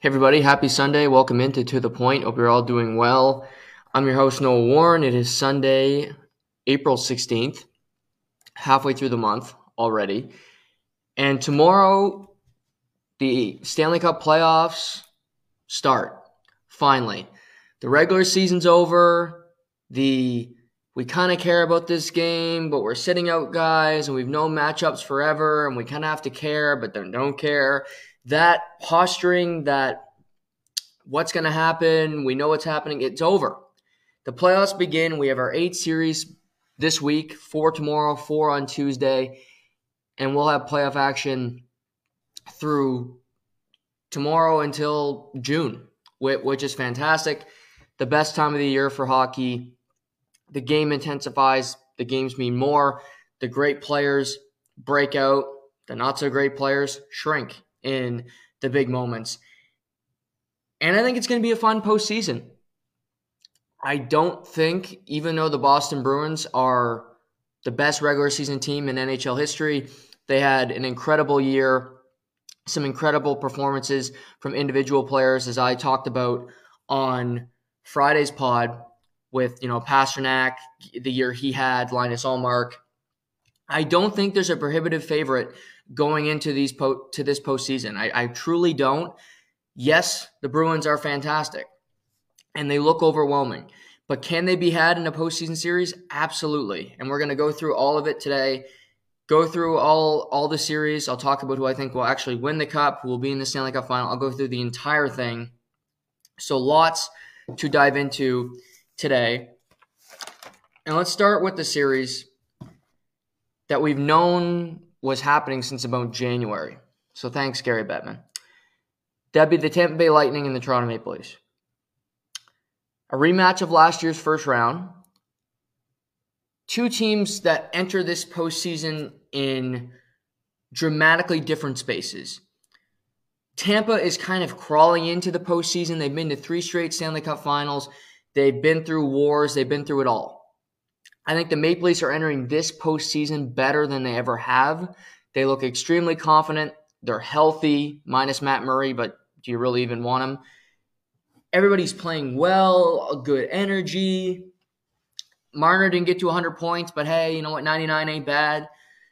Hey everybody, happy Sunday. Welcome into To The Point. Hope you're all doing well. I'm your host, Noah Warren. It is Sunday, April 16th, halfway through the month already. And tomorrow, the Stanley Cup playoffs start, finally. The regular season's over. The we kind of care about this game, but we're sitting out guys and we've known matchups forever and we kind of have to care, but don't care that posturing, that what's going to happen, we know what's happening, it's over. The playoffs begin. We have our eight series this week, four tomorrow, four on Tuesday, and we'll have playoff action through tomorrow until June, which is fantastic. The best time of the year for hockey. The game intensifies, the games mean more. The great players break out, the not so great players shrink in the big moments. And I think it's going to be a fun postseason. I don't think, even though the Boston Bruins are the best regular season team in NHL history, they had an incredible year, some incredible performances from individual players, as I talked about on Friday's pod with you know Pastrnak, the year he had, Linus Ullmark. I don't think there's a prohibitive favorite going into these po- to this postseason. I, I truly don't. Yes, the Bruins are fantastic, and they look overwhelming. But can they be had in a postseason series? Absolutely. And we're going to go through all of it today. Go through all all the series. I'll talk about who I think will actually win the cup, who will be in the Stanley Cup final. I'll go through the entire thing. So lots to dive into today. And let's start with the series that we've known was happening since about January. So thanks, Gary Bettman. That'd be the Tampa Bay Lightning and the Toronto Maple Leafs. A rematch of last year's first round. Two teams that enter this postseason in dramatically different spaces. Tampa is kind of crawling into the postseason. They've been to three straight Stanley Cup finals. They've been through wars. They've been through it all. I think the Maple Leafs are entering this postseason better than they ever have. They look extremely confident. They're healthy, minus Matt Murray, but do you really even want him? Everybody's playing well, good energy. Marner didn't get to 100 points, but hey, you know what? 99 ain't bad.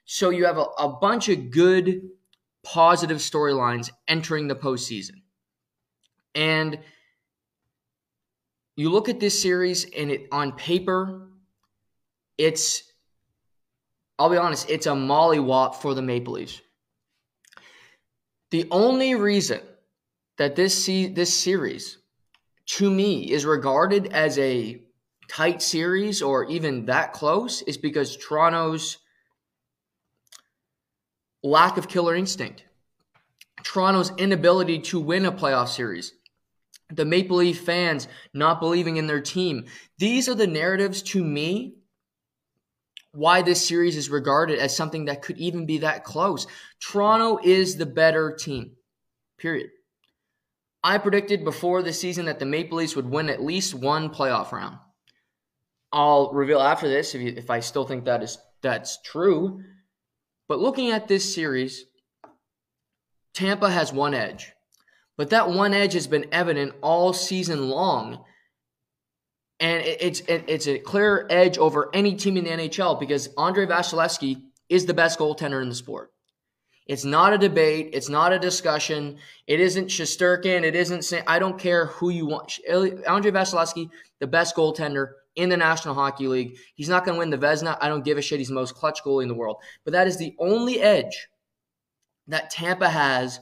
So you have a, a bunch of good, positive storylines entering the postseason. And you look at this series, and it on paper, it's I'll be honest, it's a mollywop for the Maple Leafs. The only reason that this se- this series to me is regarded as a tight series or even that close is because Toronto's lack of killer instinct. Toronto's inability to win a playoff series. The Maple Leaf fans not believing in their team. These are the narratives to me why this series is regarded as something that could even be that close. Toronto is the better team, period. I predicted before the season that the Maple Leafs would win at least one playoff round. I'll reveal after this if, you, if I still think that is that's true. But looking at this series, Tampa has one edge. But that one edge has been evident all season long and it's it's a clear edge over any team in the NHL because Andrei Vasilevskiy is the best goaltender in the sport. It's not a debate. It's not a discussion. It isn't Shesterkin. It isn't. I don't care who you want. Andrei Vasilevskiy, the best goaltender in the National Hockey League. He's not going to win the Vezina. I don't give a shit. He's the most clutch goalie in the world. But that is the only edge that Tampa has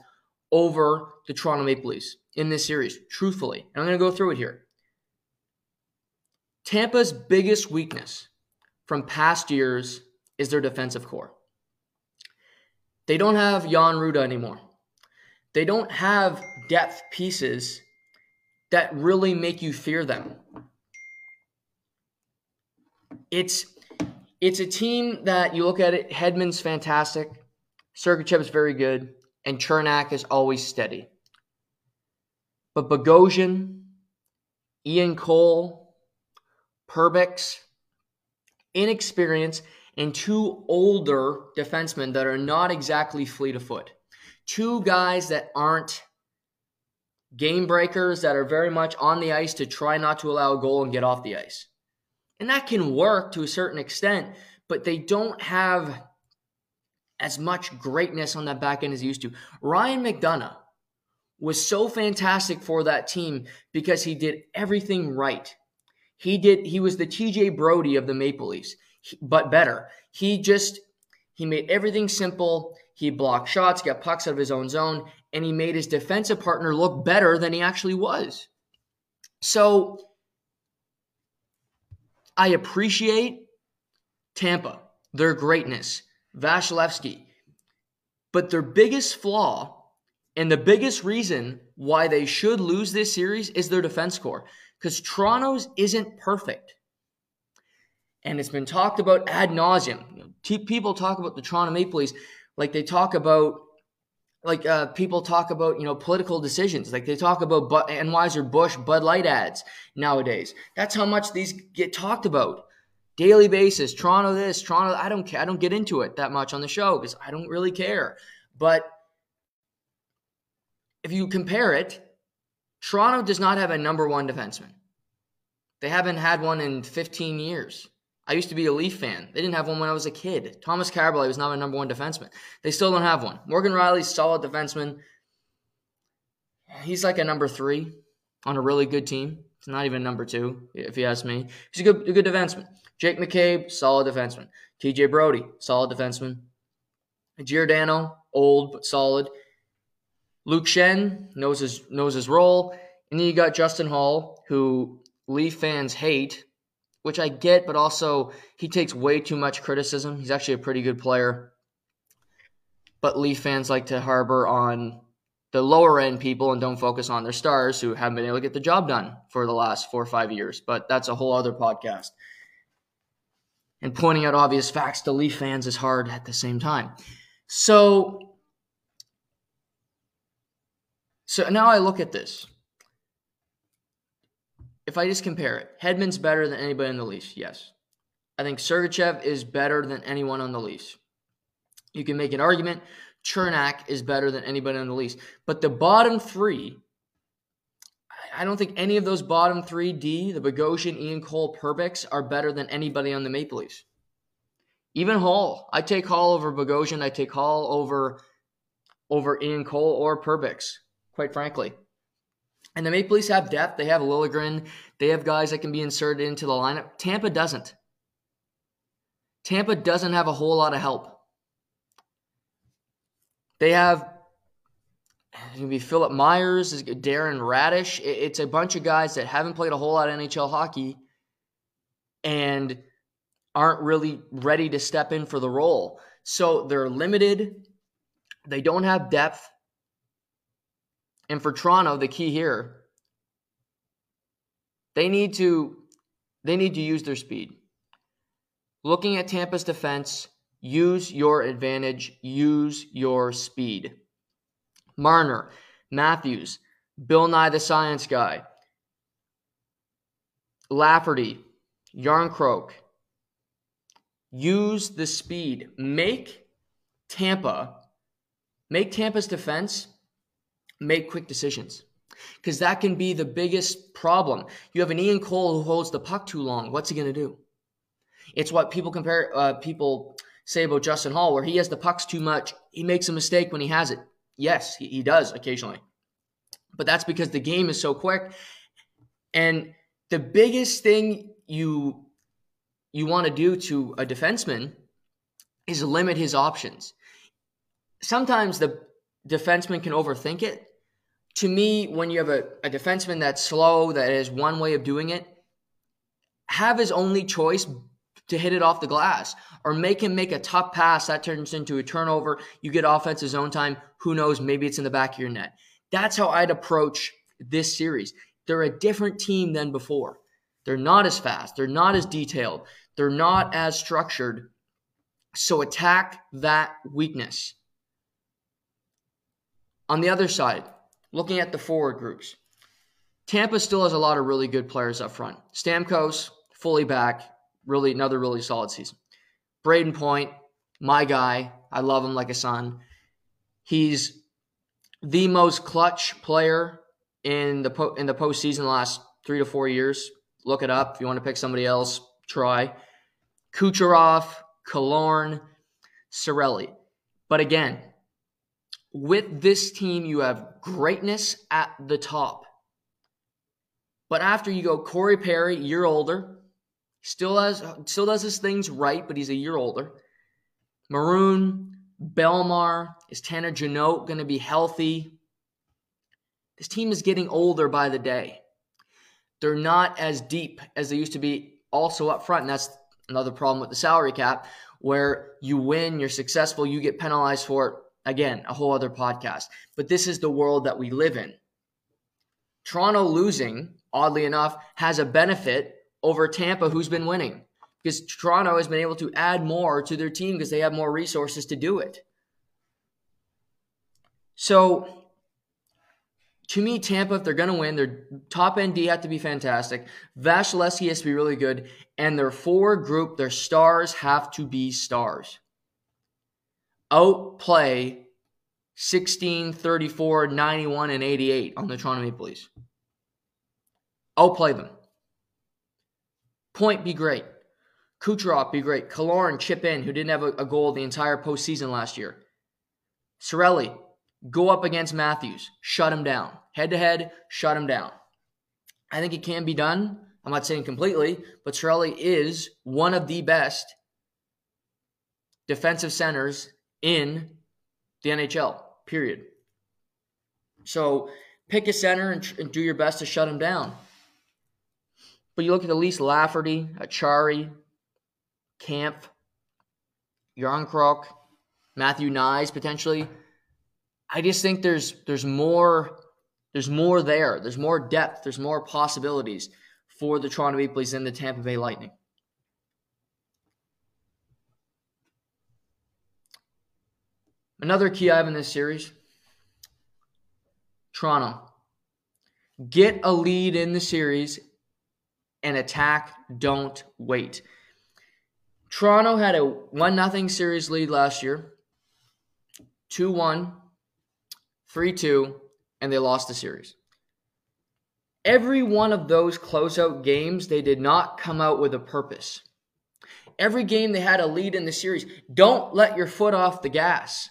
over the Toronto Maple Leafs in this series. Truthfully, and I'm going to go through it here. Tampa's biggest weakness from past years is their defensive core. They don't have Jan Rutta anymore. They don't have depth pieces that really make you fear them. It's it's a team that you look at it, Hedman's fantastic, Sergachev's very good, and Cernak is always steady. But Bogosian, Ian Cole, Perbix, inexperience, and two older defensemen that are not exactly fleet of foot. Two guys that aren't game breakers that are very much on the ice to try not to allow a goal and get off the ice. And that can work to a certain extent, but they don't have as much greatness on that back end as he used to. Ryan McDonagh was so fantastic for that team because he did everything right. He did he was the TJ Brodie of the Maple Leafs, but better. He just he made everything simple. He blocked shots, got pucks out of his own zone, and he made his defensive partner look better than he actually was. So I appreciate Tampa, their greatness, Vasilevskiy. But their biggest flaw and the biggest reason why they should lose this series is their defense core because Toronto's isn't perfect. And it's been talked about ad nauseum. People talk about the Toronto Maple Leafs like they talk about like uh, people talk about you know political decisions like they talk about but Anheuser Busch Bud Light ads nowadays. That's how much these get talked about daily basis. Toronto this, Toronto. I don't care. I don't get into it that much on the show because I don't really care. But if you compare it, Toronto does not have a number one defenseman. They haven't had one in 15 years. I used to be a Leaf fan. They didn't have one when I was a kid. Tomas Kaberle was not a number one defenseman. They still don't have one. Morgan Rielly's solid defenseman. He's like a number three on a really good team. It's not even number two, if you ask me. He's a good, a good defenseman. Jake McCabe, solid defenseman. TJ Brodie, solid defenseman. Giordano, old but solid. Luke Schenn knows his knows his role. And then you got Justin Holl, who Leaf fans hate which I get, but also he takes way too much criticism. He's actually a pretty good player. But Leaf fans like to harbor on the lower end people and don't focus on their stars who haven't been able to get the job done for the last four or five years. But that's a whole other podcast. And pointing out obvious facts to Leaf fans is hard at the same time. So, so now I look at this if I just compare it, Hedman's better than anybody in the Leafs. Yes. I think Sergachev is better than anyone on the Leafs. You can make an argument Cernak is better than anybody on the Leafs. But the bottom three, I don't think any of those bottom three D, the Bogosian, Ian Cole, Perbix, are better than anybody on the Maple Leafs. Even Holl. I take Holl over Bogosian. I take Holl over over Ian Cole or Perbix, quite frankly. And the Maple Leafs have depth. They have Liljegren. They have guys that can be inserted into the lineup. Tampa doesn't. Tampa doesn't have a whole lot of help. They have it's gonna be Philippe Myers, Darren Raddysh. It's a bunch of guys that haven't played a whole lot of NHL hockey and aren't really ready to step in for the role. So they're limited. They don't have depth. And for Toronto, the key here, they need to they need to use their speed. Looking at Tampa's defense, use your advantage, use your speed. Marner, Matthews, Bill Nye the Science Guy, Lafferty, Jarnkrok. Use the speed. Make Tampa, make Tampa's defense make quick decisions because that can be the biggest problem. You have an Ian Cole who holds the puck too long. What's he going to do? It's what people compare. Uh, people say about Justin Holl, where he has the pucks too much. He makes a mistake when he has it. Yes, he, he does occasionally, but that's because the game is so quick. And the biggest thing you you want to do to a defenseman is limit his options. Sometimes the defenseman can overthink it. To me, when you have a, a defenseman that's slow, that has one way of doing it, have his only choice to hit it off the glass or make him make a tough pass that turns into a turnover. You get offensive zone time. Who knows? Maybe it's in the back of your net. That's how I'd approach this series. They're a different team than before. They're not as fast. They're not as detailed. They're not as structured. So attack that weakness. On the other side, looking at the forward groups, Tampa still has a lot of really good players up front. Stamkos, fully back, really another really solid season. Brayden Point, my guy. I love him like a son. He's the most clutch player in the po- in the postseason the last three to four years. Look it up. If you want to pick somebody else, try. Kucherov, Killorn, Cirelli. But again, with this team, you have greatness at the top. But after you go Corey Perry, year older, still has still does his things right, but he's a year older. Maroon, Bellemare, is Tanner Jeannot going to be healthy? This team is getting older by the day. They're not as deep as they used to be also up front, and that's another problem with the salary cap where you win, you're successful, you get penalized for it. Again, a whole other podcast. But this is the world that we live in. Toronto losing, oddly enough, has a benefit over Tampa, who's been winning because Toronto has been able to add more to their team because they have more resources to do it. So to me, Tampa, if they're going to win, their top end D have to be fantastic. Vasilevskiy has to be really good. And their forward group, their stars have to be stars. Outplay 16, 34, 91, and 88 on the Toronto Maple Leafs. Outplay them. Point be great. Kucherov be great. Killorn chip in, who didn't have a, a goal the entire postseason last year. Cirelli, Go up against Matthews, shut him down. Head to head, shut him down. I think it can be done. I'm not saying completely, but Cirelli is one of the best defensive centers in the NHL, period. So pick a center and, and do your best to shut him down. But you look at the least Lafferty, Acciari, Kampf, Jarnkrok, Matthew Knies potentially. I just think there's there's more there's more there. There's more depth. There's more possibilities for the Toronto Maple Leafs and the Tampa Bay Lightning. Another key I have in this series Toronto. Get a lead in the series and attack. Don't wait. Toronto had a 1 0 series lead last year, 2 1 3 2, and they lost the series. Every one of those closeout games, they did not come out with a purpose. Every game they had a lead in the series. Don't let your foot off the gas.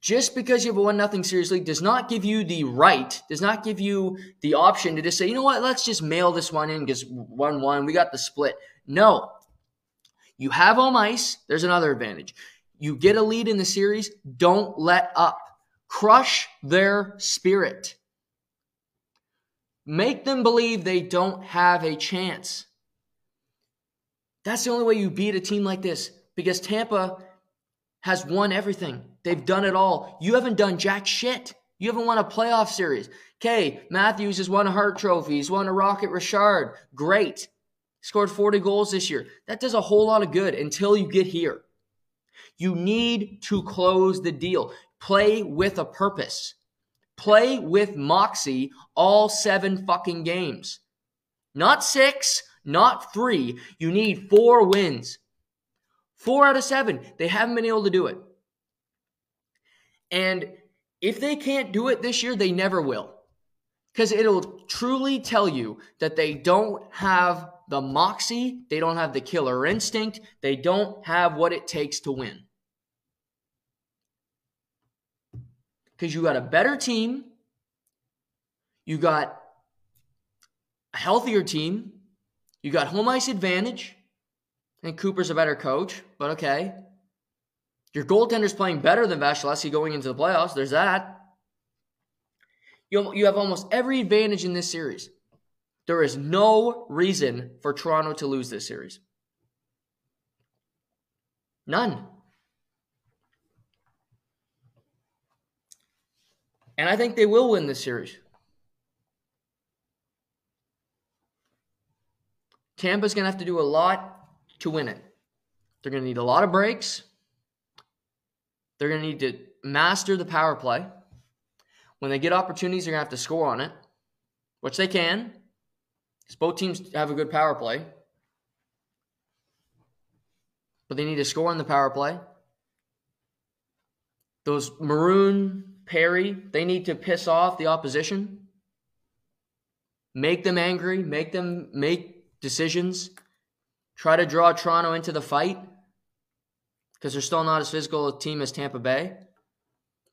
Just because you have a one nothing series does not give you the right, does not give you the option to just say, you know what, let's just mail this one in because one one, we got the split. No. You have home ice, there's another advantage. You get a lead in the series, don't let up. Crush their spirit. Make them believe they don't have a chance. That's the only way you beat a team like this because Tampa has won everything. They've done it all. You haven't done jack shit. You haven't won a playoff series. Okay, Matthews has won a Hart Trophy. He's won a Rocket Richard. Great. Scored 40 goals this year. That does a whole lot of good until you get here. You need to close the deal. Play with a purpose. Play with moxie all seven fucking games. Not six, not three. You need four wins. Four out of seven. They haven't been able to do it. And if they can't do it this year, they never will. Because it'll truly tell you that they don't have the moxie, they don't have the killer instinct, they don't have what it takes to win. because you got a better team, you got a healthier team, you got home ice advantage. and Cooper's a better coach, but okay. Your goaltender's playing better than Vasilevskiy going into the playoffs. There's that. You, you have almost every advantage in this series. There is no reason for Toronto to lose this series. None. And I think they will win this series. Tampa's going to have to do a lot to win it. They're going to need a lot of breaks. They're going to need to master the power play. When they get opportunities, they're going to have to score on it, which they can, because both teams have a good power play. But they need to score on the power play. Those maroon Perry, they need to piss off the opposition. make them angry, make them make decisions, try to draw Toronto into the fight because they're still not as physical a team as Tampa Bay.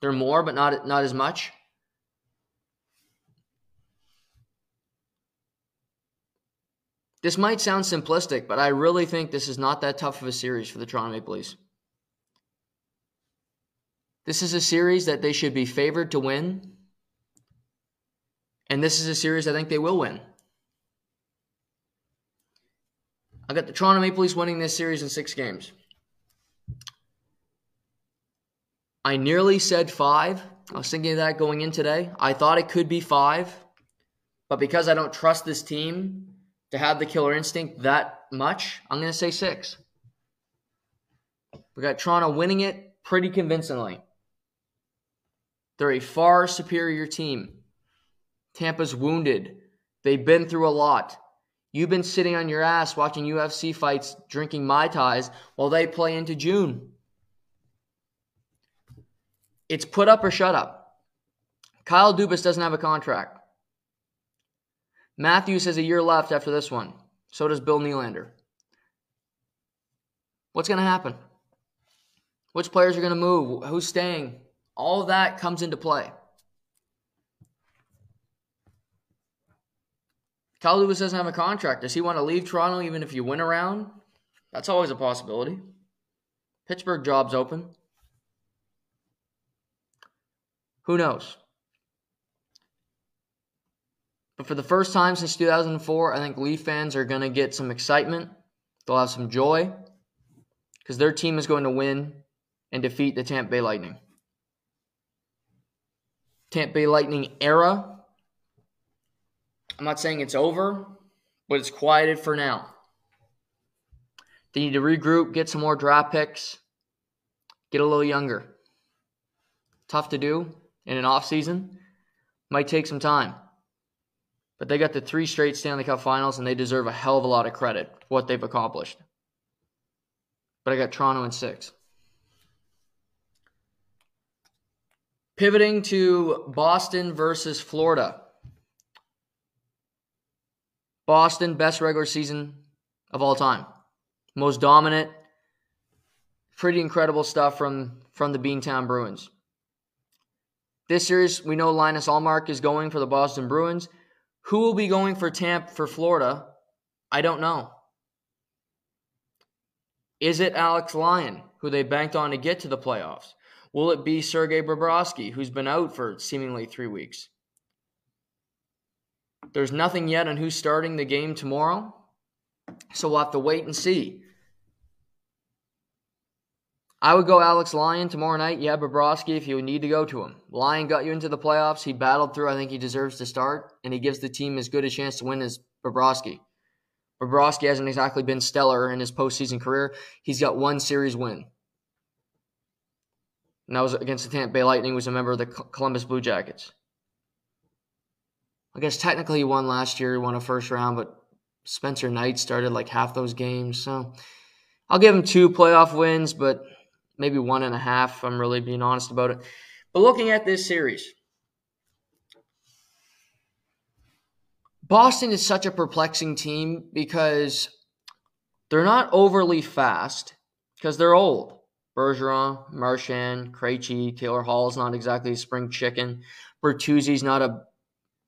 They're more, but not not as much. This might sound simplistic, but I really think this is not that tough of a series for the Toronto Maple Leafs. This is a series that they should be favored to win. And this is a series I think they will win. I got the Toronto Maple Leafs winning this series in six games. I nearly said five. I was thinking of that going in today. I thought it could be five, but because I don't trust this team to have the killer instinct that much, I'm going to say six. We got Toronto winning it pretty convincingly. They're a far superior team. Tampa's wounded. They've been through a lot. You've been sitting on your ass watching UFC fights, drinking Mai Tais while they play into June. It's put up or shut up. Kyle Dubas doesn't have a contract. Matthews has a year left after this one. So does Bill Nylander. What's going to happen? Which players are going to move? Who's staying? All that comes into play. Kyle Dubas doesn't have a contract. Does he want to leave Toronto even if you win around? That's always a possibility. Pittsburgh job's open. Who knows? But for the first time since 2004, I think Leaf fans are going to get some excitement. They'll have some joy because their team is going to win and defeat the Tampa Bay Lightning. Tampa Bay Lightning era. I'm not saying it's over, but it's quieted for now. They need to regroup, get some more draft picks, get a little younger. Tough to do in an off season. Might take some time. But they got the three straight Stanley Cup finals, and they deserve a hell of a lot of credit for what they've accomplished. But I got Toronto in six. Pivoting to Boston versus Florida. Boston, best regular season of all time. Most dominant. Pretty incredible stuff from, from the Beantown Bruins. This series, we know Linus Ullmark is going for the Boston Bruins. Who will be going for Tampa for Florida? I don't know. Is it Alex Lyon, who they banked on to get to the playoffs? Will it be Sergei Bobrovsky, who's been out for seemingly three weeks? There's nothing yet on who's starting the game tomorrow, so we'll have to wait and see. I would go Alex Lyon tomorrow night. Yeah, Bobrovsky if you need to go to him. Lyon got you into the playoffs. He battled through. I think he deserves to start, and he gives the team as good a chance to win as Bobrovsky. Bobrovsky hasn't exactly been stellar in his postseason career. He's got one series win and that was against the Tampa Bay Lightning, was a member of the Columbus Blue Jackets. I guess technically he won last year, he won a first round, but Spencer Knight started like half those games. So I'll give him two playoff wins, but maybe one and a half. I'm really being honest about it. But looking at this series, Boston is such a perplexing team because they're not overly fast because they're old. Bergeron, Marchand, Krejci, Taylor Hall is not exactly a spring chicken. Bertuzzi's not a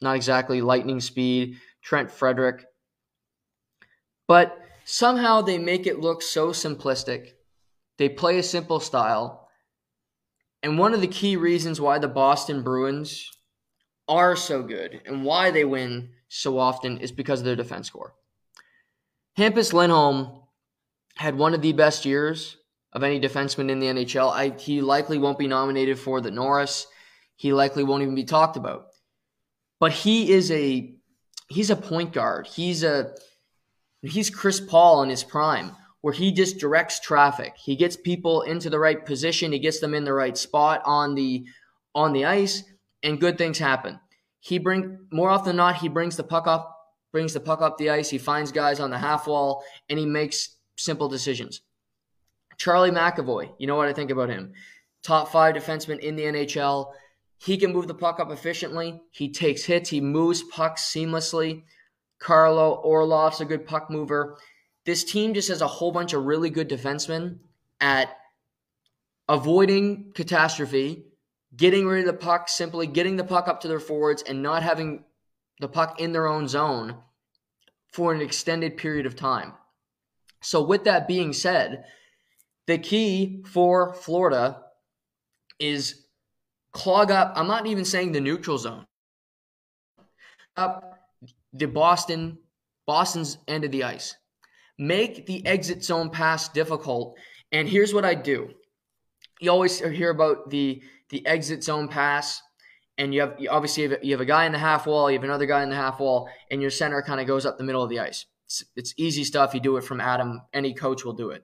not exactly lightning speed. Trent Frederic, But somehow they make it look so simplistic. They play a simple style. And one of the key reasons why the Boston Bruins are so good and why they win so often is because of their defense core. Hampus Lindholm had one of the best years of any defenseman in the NHL. I, he likely won't be nominated for the Norris. He likely won't even be talked about. But he is a he's a point guard. He's a he's Chris Paul in his prime, where he just directs traffic. He gets people into the right position. He gets them in the right spot on the on the ice, and good things happen. He bring more often than not he brings the puck up brings the puck up the ice. He finds guys on the half wall, and he makes simple decisions. Charlie McAvoy, you know what I think about him. Top five defenseman in the NHL. He can move the puck up efficiently. He takes hits. He moves pucks seamlessly. Carlo Orlov's a good puck mover. This team just has a whole bunch of really good defensemen at avoiding catastrophe, getting rid of the puck, simply getting the puck up to their forwards, and not having the puck in their own zone for an extended period of time. So, with that being said, the key for Florida is clog up. I'm not even saying the neutral zone. Up the Boston, Boston's end of the ice. Make the exit zone pass difficult. And here's what I do. You always hear about the the exit zone pass, and you have you obviously you have, you have a guy in the half wall, you have another guy in the half wall, and your center kind of goes up the middle of the ice. It's, it's easy stuff. You do it from Adam. Any coach will do it.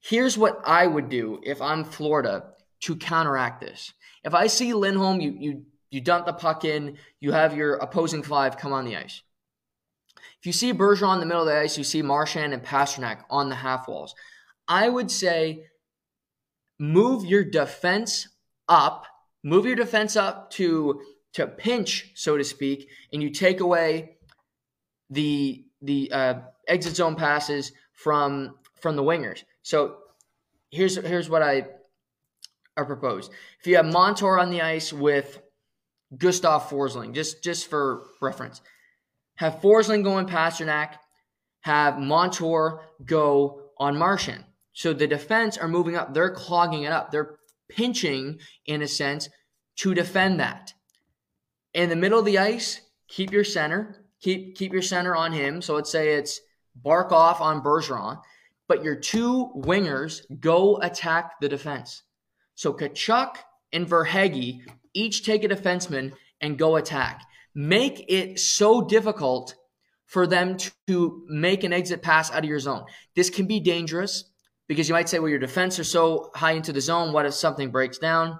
Here's what I would do if I'm Florida to counteract this. If I see Lindholm, you you you dump the puck in, you have your opposing five come on the ice. If you see Bergeron in the middle of the ice, you see Marchand and Pastrnak on the half walls. I would say move your defense up, move your defense up to to pinch, so to speak, and you take away the the uh, exit zone passes from from the wingers. So here's here's what I I propose. If you have Montour on the ice with Gustav Forsling, just just for reference, have Forsling go on Pastrnak, have Montour go on Marchand. So the defense are moving up. They're clogging it up. They're pinching, in a sense, to defend that. In the middle of the ice, keep your center. Keep keep your center on him. So let's say it's Barkov on Bergeron, but your two wingers go attack the defense. So Tkachuk and Verhaeghe each take a defenseman and go attack. Make it so difficult for them to make an exit pass out of your zone. This can be dangerous because you might say, well, your defense are so high into the zone. What if something breaks down?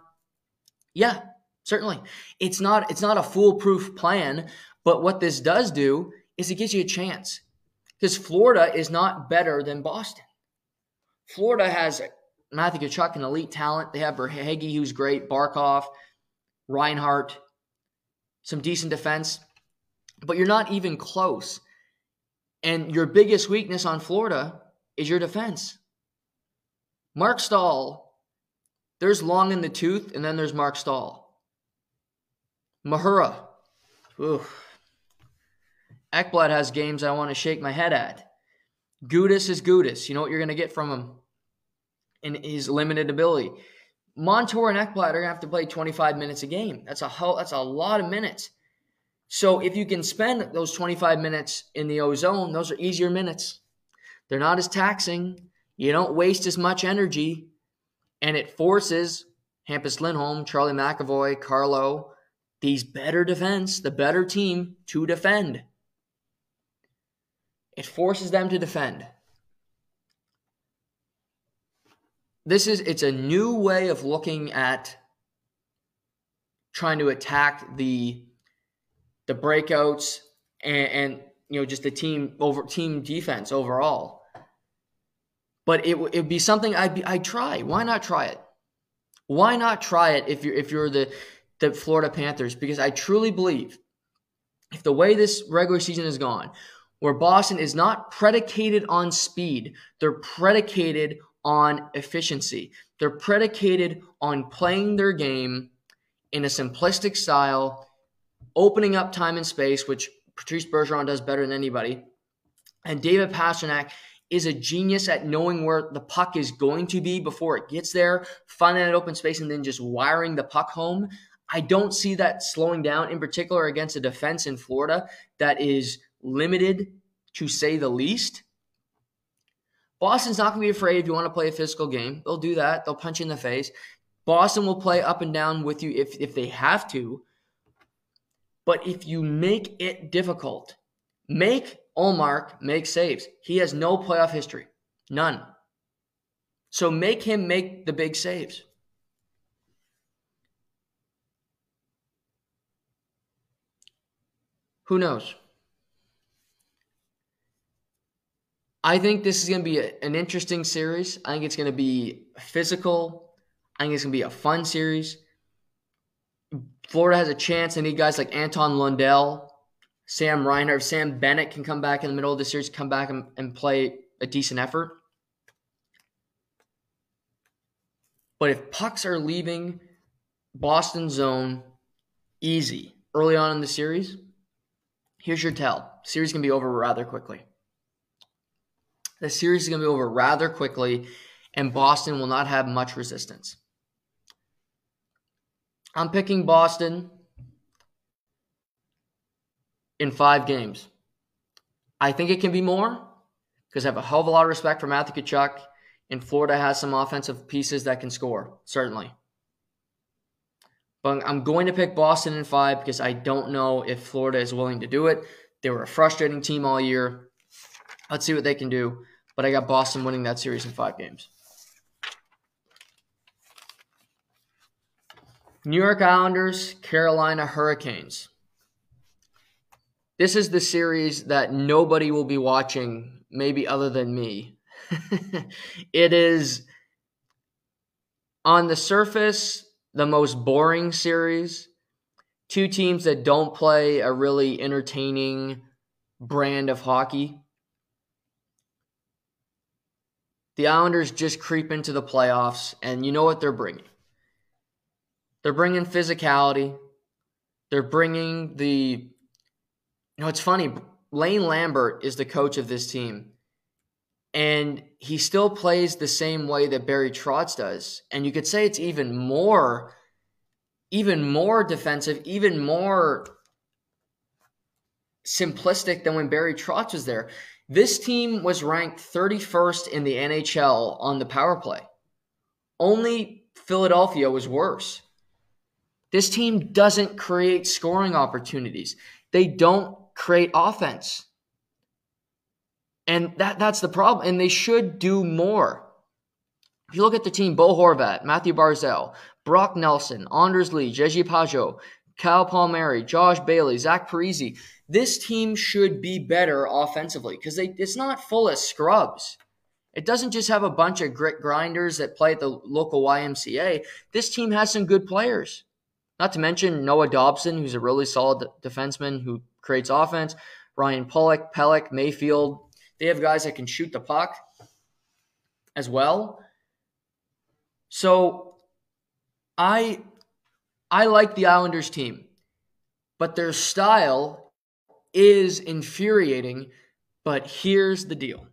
Yeah, certainly. It's not it's not a foolproof plan, but what this does do is it gives you a chance. Because Florida is not better than Boston. Florida has Matthew Tkachuk, an elite talent. They have Verhaeghe, who's great, Barkov, Reinhart, some decent defense, but you're not even close. And your biggest weakness on Florida is your defense. Marc Staal, there's long in the tooth, and then there's Marc Staal. Mahura, oof. Ekblad has games I want to shake my head at. Gudas is Gudas. You know what you're going to get from him in his limited ability. Montour and Ekblad are to have to play 25 minutes a game. That's a whole, that's a lot of minutes. So if you can spend those 25 minutes in the ozone, those are easier minutes. They're not as taxing. You don't waste as much energy, and it forces Hampus Lindholm, Charlie McAvoy, Carlo, these better defense, the better team to defend. It forces them to defend. This is it's a new way of looking at trying to attack the the breakouts and, and you know just the team over team defense overall. But it would be something I'd be I'd try. Why not try it? Why not try it if you're if you're the the Florida Panthers? Because I truly believe if the way this regular season has gone, where Boston is not predicated on speed, they're predicated on efficiency. They're predicated on playing their game in a simplistic style, opening up time and space, which Patrice Bergeron does better than anybody. And David Pastrnak is a genius at knowing where the puck is going to be before it gets there, finding that open space, and then just wiring the puck home. I don't see that slowing down, in particular against a defense in Florida that is limited to say the least. Boston's not going to be afraid if you want to play a physical game. They'll do that. They'll punch you in the face. Boston will play up and down with you if, if they have to. But if you make it difficult, make Ullmark make saves. He has no playoff history. None. So make him make the big saves. Who knows? I think this is going to be a, an interesting series. I think it's going to be physical. I think it's going to be a fun series. Florida has a chance. They need guys like Anton Lundell, Sam Reinhart, Sam Bennett can come back in the middle of the series, come back and, and play a decent effort. But if pucks are leaving Boston zone easy early on in the series, here's your tell. series can be over rather quickly. The series is going to be over rather quickly, and Boston will not have much resistance. I'm picking Boston in five games. I think it can be more because I have a hell of a lot of respect for Matthew Tkachuk, and Florida has some offensive pieces that can score, certainly. But I'm going to pick Boston in five because I don't know if Florida is willing to do it. They were a frustrating team all year. Let's see what they can do. But I got Boston winning that series in five games. New York Islanders, Carolina Hurricanes. This is the series that nobody will be watching, maybe other than me. it is on the surface the most boring series. Two teams that don't play a really entertaining brand of hockey. The Islanders just creep into the playoffs, and you know what they're bringing. They're bringing physicality. They're bringing the. You know, it's funny. Lane Lambert is the coach of this team. And he still plays the same way that Barry Trotz does. And you could say it's even more, even more defensive, even more simplistic than when Barry Trotz was there. This team was ranked 31st in the NHL on the power play. Only Philadelphia was worse. This team doesn't create scoring opportunities. They don't create offense. And that, that's the problem. And they should do more. If you look at the team, Bo Horvat, Mathew Barzal, Brock Nelson, Anders Lee, J-G Pageau, Kyle Palmieri, Josh Bailey, Zach Parise, this team should be better offensively because it's not full of scrubs. It doesn't just have a bunch of grit grinders that play at the local YMCA. This team has some good players. Not to mention Noah Dobson, who's a really solid defenseman who creates offense. Ryan Pulock, Pelech, Mayfield. They have guys that can shoot the puck as well. So I I like the Islanders team, but their style is infuriating. But here's the deal.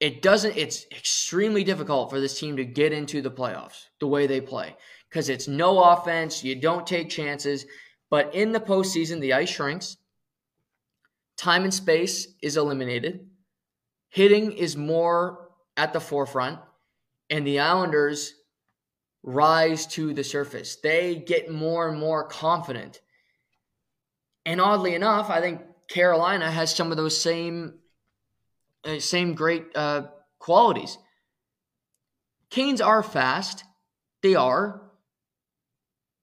It doesn't, it's extremely difficult for this team to get into the playoffs the way they play because it's no offense. You don't take chances. But in the postseason, the ice shrinks. Time and space is eliminated. Hitting is more at the forefront. And the Islanders rise to the surface. They get more and more confident. And oddly enough, I think Carolina has some of those same uh, same great uh, qualities. Canes are fast. They are.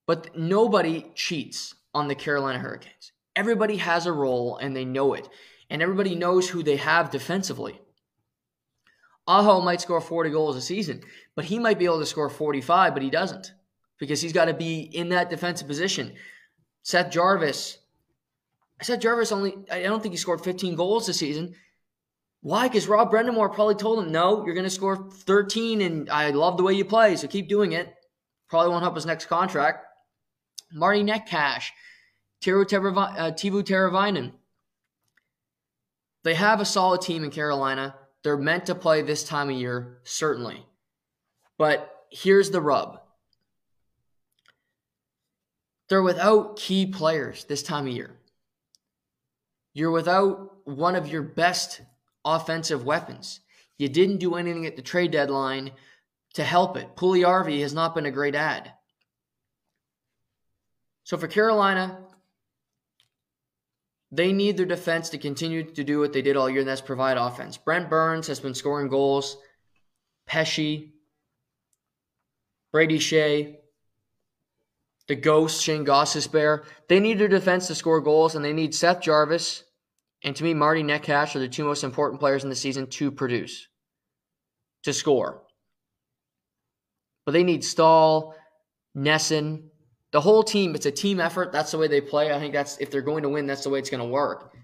But nobody cheats on the Carolina Hurricanes. Everybody has a role and they know it. And everybody knows who they have defensively. Aho might score 40 goals a season, but he might be able to score 45, but he doesn't because he's got to be in that defensive position. Seth Jarvis. Seth Jarvis only, I don't think he scored 15 goals this season. Why? Because Rob Brind'Amour probably told him, no, you're going to score 13, and I love the way you play, so keep doing it. Probably won't help his next contract. Marty Necas, Teuvo uh, Teravainen. They have a solid team in Carolina. They're meant to play this time of year, certainly. But here's the rub they're without key players this time of year. You're without one of your best offensive weapons. You didn't do anything at the trade deadline to help it. Puljujarvi has not been a great ad. So for Carolina, they need their defense to continue to do what they did all year, and that's provide offense. Brent Burns has been scoring goals. Pesce, Brady Skjei, the ghost, Shane Gostisbehere. They need their defense to score goals, and they need Seth Jarvis and to me, Marty Necas are the two most important players in the season to produce, to score. But they need Staal, NESN, The whole team, it's a team effort. That's the way they play. I think that's if they're going to win, that's the way it's going to work.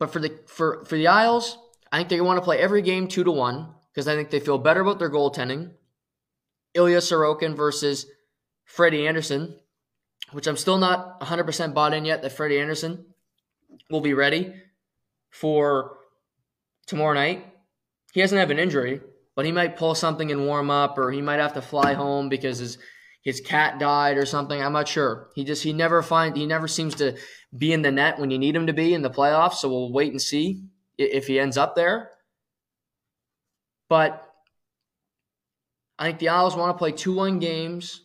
But for the for for the Isles, I think they want to play every game two to one because I think they feel better about their goaltending. Ilya Sorokin versus Freddie Andersen, which I'm still not 100% bought in yet that Freddie Andersen will be ready for tomorrow night. He doesn't have an injury, but he might pull something and warm up or he might have to fly home because his his cat died or something. I'm not sure. He just he never find he never seems to be in the net when you need him to be in the playoffs. So we'll wait and see if he ends up there. But I think the Isles want to play two one games.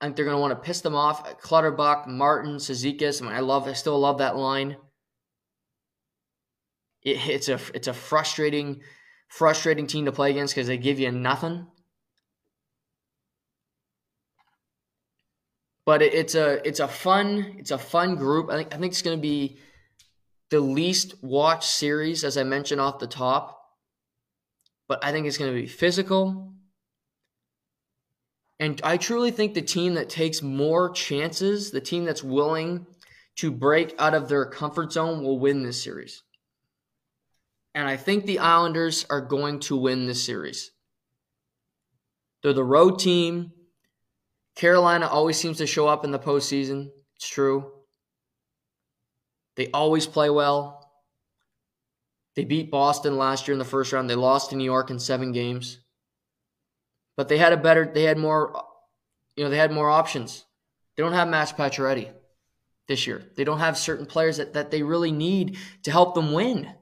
I think they're going to want to piss them off. Clutterbuck, Martin, Cizikas. I, mean, I love. I still love that line. It, it's a it's a frustrating, frustrating team to play against because they give you nothing. But it, it's a it's a fun it's a fun group. I think I think it's going to be the least watched series, as I mentioned off the top. But I think it's going to be physical. And I truly think the team that takes more chances, the team that's willing to break out of their comfort zone, will win this series. And I think the Islanders are going to win this series. They're the road team. Carolina always seems to show up in the postseason. It's true. They always play well. They beat Boston last year in the first round. They lost to New York in seven games. But they had a better, they had more, you know, they had more options. They don't have Max Pacioretty this year. They don't have certain players that, that they really need to help them win.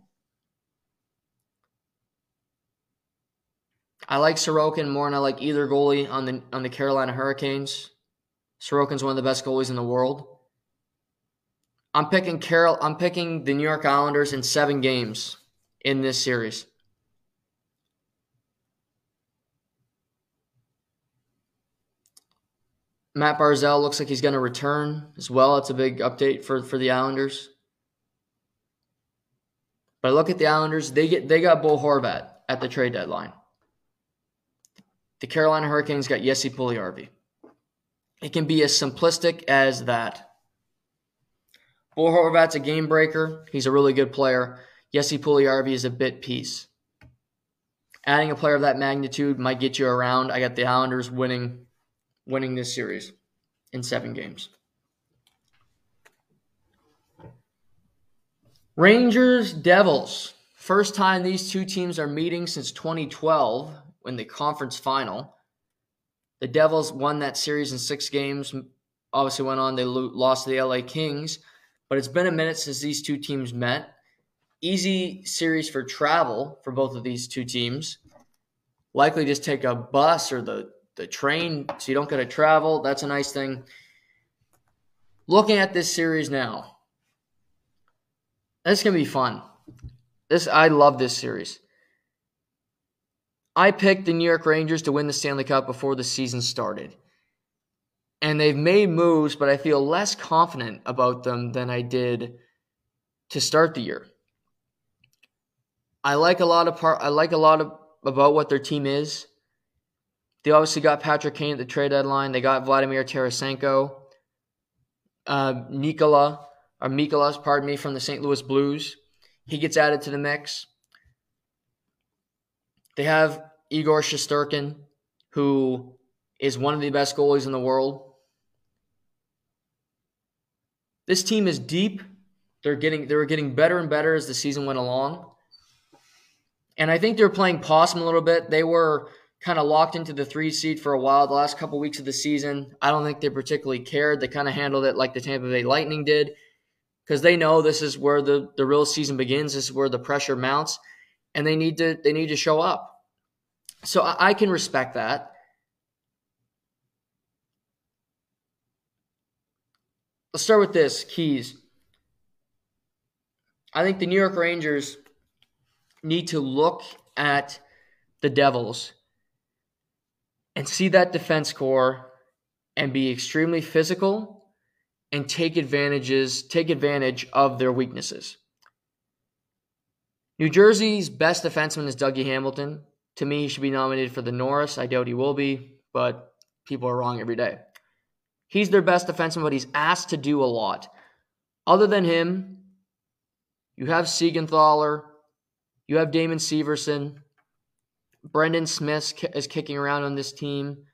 I like Sorokin more than I like either goalie on the on the Carolina Hurricanes. Sorokin's one of the best goalies in the world. I'm picking Carol. I'm picking the New York Islanders in seven games in this series. Matt Barzal looks like he's going to return as well. It's a big update for, for the Islanders. But look at the Islanders. They get they got Bo Horvat at the trade deadline. The Carolina Hurricanes got Jesse Puljujarvi. It can be as simplistic as that. Bo Horvat's a game breaker. He's a really good player. Jesse Puljujarvi is a bit piece. Adding a player of that magnitude might get you around. I got the Islanders winning winning this series in seven games. Rangers Devils. First time these two teams are meeting since 2012 in the conference final. The Devils won that series in six games. Obviously, went on, they lost to the LA Kings, but it's been a minute since these two teams met. Easy series for travel for both of these two teams. Likely just take a bus or the, the train so you don't got to travel. That's a nice thing. Looking at this series now, this is gonna be fun. This I love this series. I picked the New York Rangers to win the Stanley Cup before the season started. And they've made moves, but I feel less confident about them than I did to start the year. I like a lot of part I like a lot of about what their team is. They obviously got Patrick Kane at the trade deadline. They got Vladimir Tarasenko. Uh, Nikola, or Mikolas, pardon me, from the St. Louis Blues. He gets added to the mix. They have Igor Shesterkin, who is one of the best goalies in the world. This team is deep. They're getting they were getting better and better as the season went along. And I think they're playing possum a little bit. They were kind of locked into the three seed for a while the last couple weeks of the season. I don't think they particularly cared. They kind of handled it like the Tampa Bay Lightning did because they know this is where the, the real season begins. This is where the pressure mounts and they need to they need to show up. So I, I can respect that. Let's start with this keys. I think the New York Rangers need to look at the Devils and see that defense core and be extremely physical and take advantages take advantage of their weaknesses. New Jersey's best defenseman is Dougie Hamilton. To me, he should be nominated for the Norris. I doubt he will be, but people are wrong every day. He's their best defenseman, but he's asked to do a lot. Other than him, you have Siegenthaler, you have Damon Severson, Brendan Smith is kicking around on this team,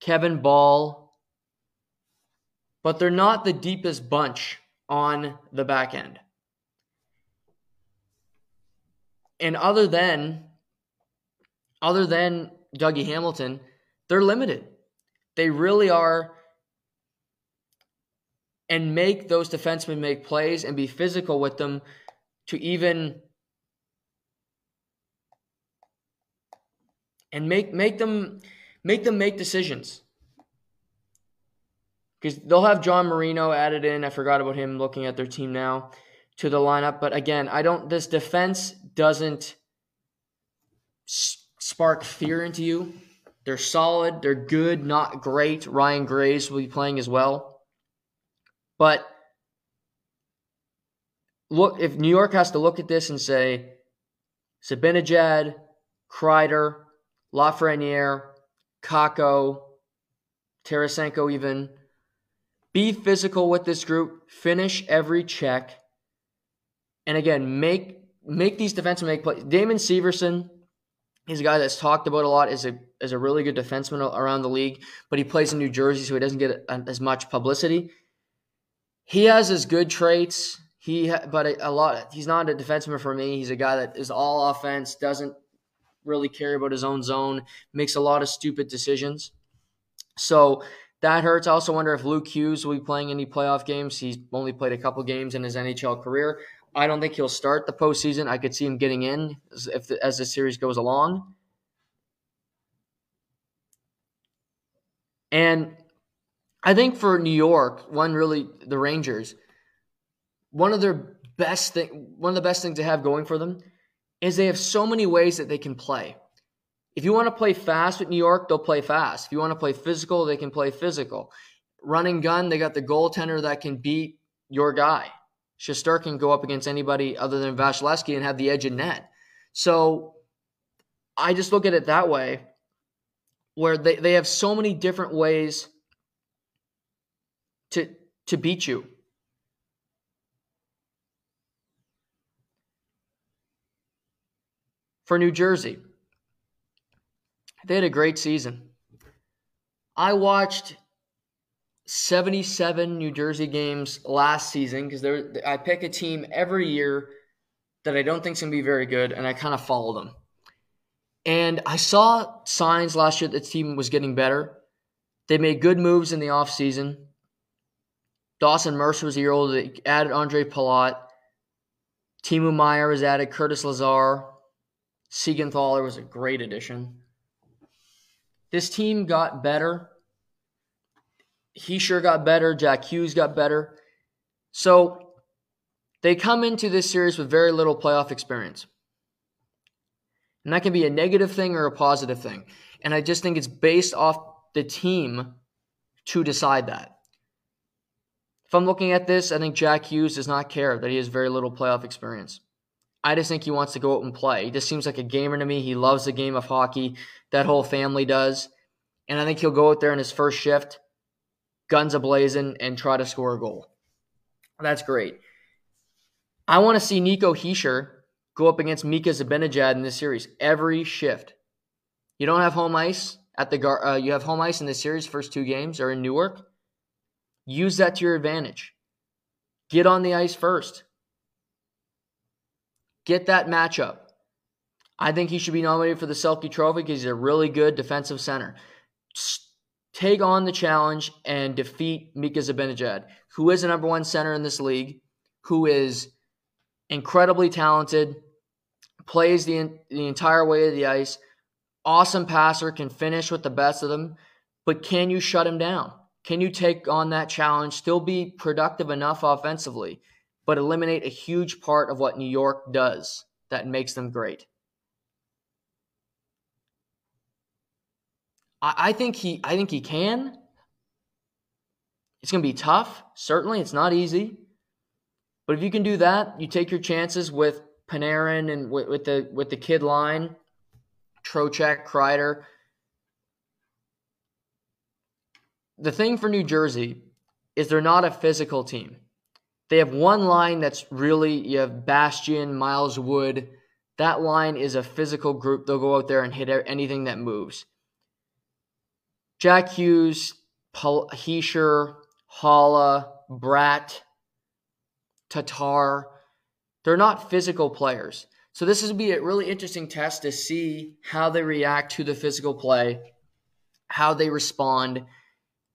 Kevin Bahl, but they're not the deepest bunch on the back end. And other than other than Dougie Hamilton, they're limited. They really are and make those defensemen make plays and be physical with them to even and make make them make them make decisions. Because they'll have John Marino added in. I forgot about him looking at their team now to the lineup. But again, I don't this defense doesn't spark fear into you. They're solid, they're good, not great. Ryan Graves will be playing as well. But look, if New York has to look at this and say, Zibanejad, Kreider, Lafreniere, Kakko, Tarasenko even, be physical with this group, finish every check, and again, make make these defensemen make plays. Damon Severson, he's a guy that's talked about a lot is a as a really good defenseman around the league, but he plays in New Jersey, so he doesn't get uh, as much publicity. He has his good traits. He, but a, a lot. He's not a defenseman for me. He's a guy that is all offense, doesn't really care about his own zone, makes a lot of stupid decisions. So that hurts. I also wonder if Luke Hughes will be playing any playoff games. He's only played a couple games in his NHL career. I don't think he'll start the postseason. I could see him getting in as, if the, as the series goes along. And I think for New York, one really the Rangers, one of their best thing, one of the best things they have going for them is they have so many ways that they can play. If you want to play fast with New York, they'll play fast. If you want to play physical, they can play physical. Running gun, they got the goaltender that can beat your guy. Shesterkin can go up against anybody other than Vasilevskiy and have the edge in net. So I just look at it that way, where they, they have so many different ways to to beat you. For New Jersey, they had a great season. I watched 77 New Jersey games last season because I pick a team every year that I don't think is going to be very good, and I kind of follow them. And I saw signs last year that the team was getting better. They made good moves in the offseason. Dawson Mercer was a year old. They added Andre Palat. Timo Meier was added. Curtis Lazar. Siegenthaler was a great addition. This team got better he sure got better. Jack Hughes got better. So they come into this series with very little playoff experience. And that can be a negative thing or a positive thing. And I just think it's based off the team to decide that. If I'm looking at this, I think Jack Hughes does not care that he has very little playoff experience. I just think he wants to go out and play. He just seems like a gamer to me. He loves the game of hockey. That whole family does. And I think he'll go out there in his first shift guns ablazing, and try to score a goal. That's great. I want to see Nico Hischier go up against Mika Zibanejad in this series every shift. You don't have home ice at the gar- uh, you have home ice in this series. First two games are in Newark. Use that to your advantage. Get on the ice first. Get that matchup. I think he should be nominated for the Selke Trophy because he's a really good defensive center take on the challenge and defeat Mika Zibanejad, who is the number one center in this league, who is incredibly talented, plays the, the entire way of the ice, awesome passer, can finish with the best of them, but can you shut him down? Can you take on that challenge, still be productive enough offensively, but eliminate a huge part of what New York does that makes them great? I, I think he I think he can. It's going to be tough. Certainly, it's not easy. But if you can do that, you take your chances with Panarin and with, with the with the kid line, Trocheck, Kreider. the thing for New Jersey is they're not a physical team. They have one line that's really you have Bastian, Miles Wood. That line is a physical group. They'll go out there and hit anything that moves. Jack Hughes, Paul Hischier, Haula, Bratt, Tatar, they're not physical players. So this would be a really interesting test to see how they react to the physical play, how they respond,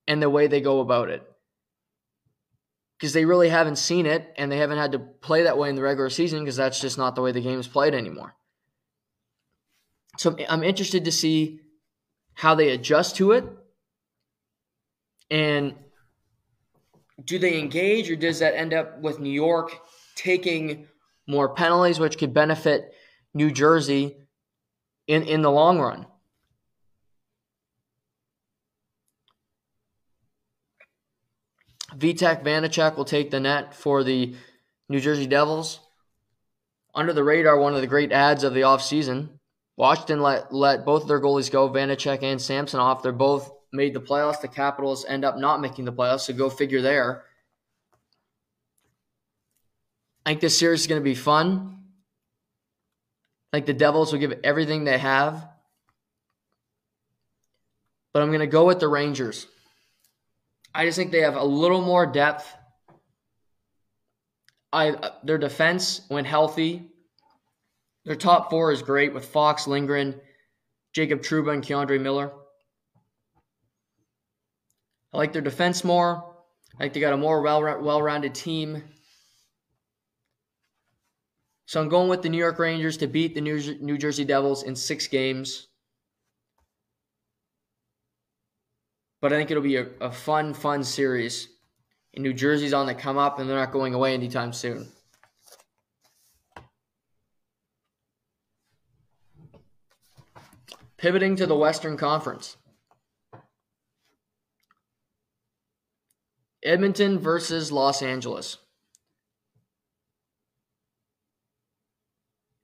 and the way they go about it. Because they really haven't seen it and they haven't had to play that way in the regular season because that's just not the way the game is played anymore. So I'm interested to see how they adjust to it and do they engage or does that end up with New York taking more penalties, which could benefit New Jersey in, in the long run? Vitek Vanecek will take the net for the New Jersey Devils. Under the radar, one of the great ads of the offseason. Washington let, let both of their goalies go, Vanecek and Samsonov. They're both made the playoffs. The Capitals end up not making the playoffs, so go figure there. I think this series is going to be fun. I think the Devils will give everything they have. But I'm going to go with the Rangers. I just think they have a little more depth. I their defense when healthy. Their top four is great with Fox, Lindgren, Jacob Trouba, and K'Andre Miller. I like their defense more. I think they got a more well well-rounded team. So I'm going with the New York Rangers to beat the New Jersey Devils in six games. But I think it'll be a, a fun, fun series. And New Jersey's on the come up, and they're not going away anytime soon. Pivoting to the Western Conference. Edmonton versus Los Angeles.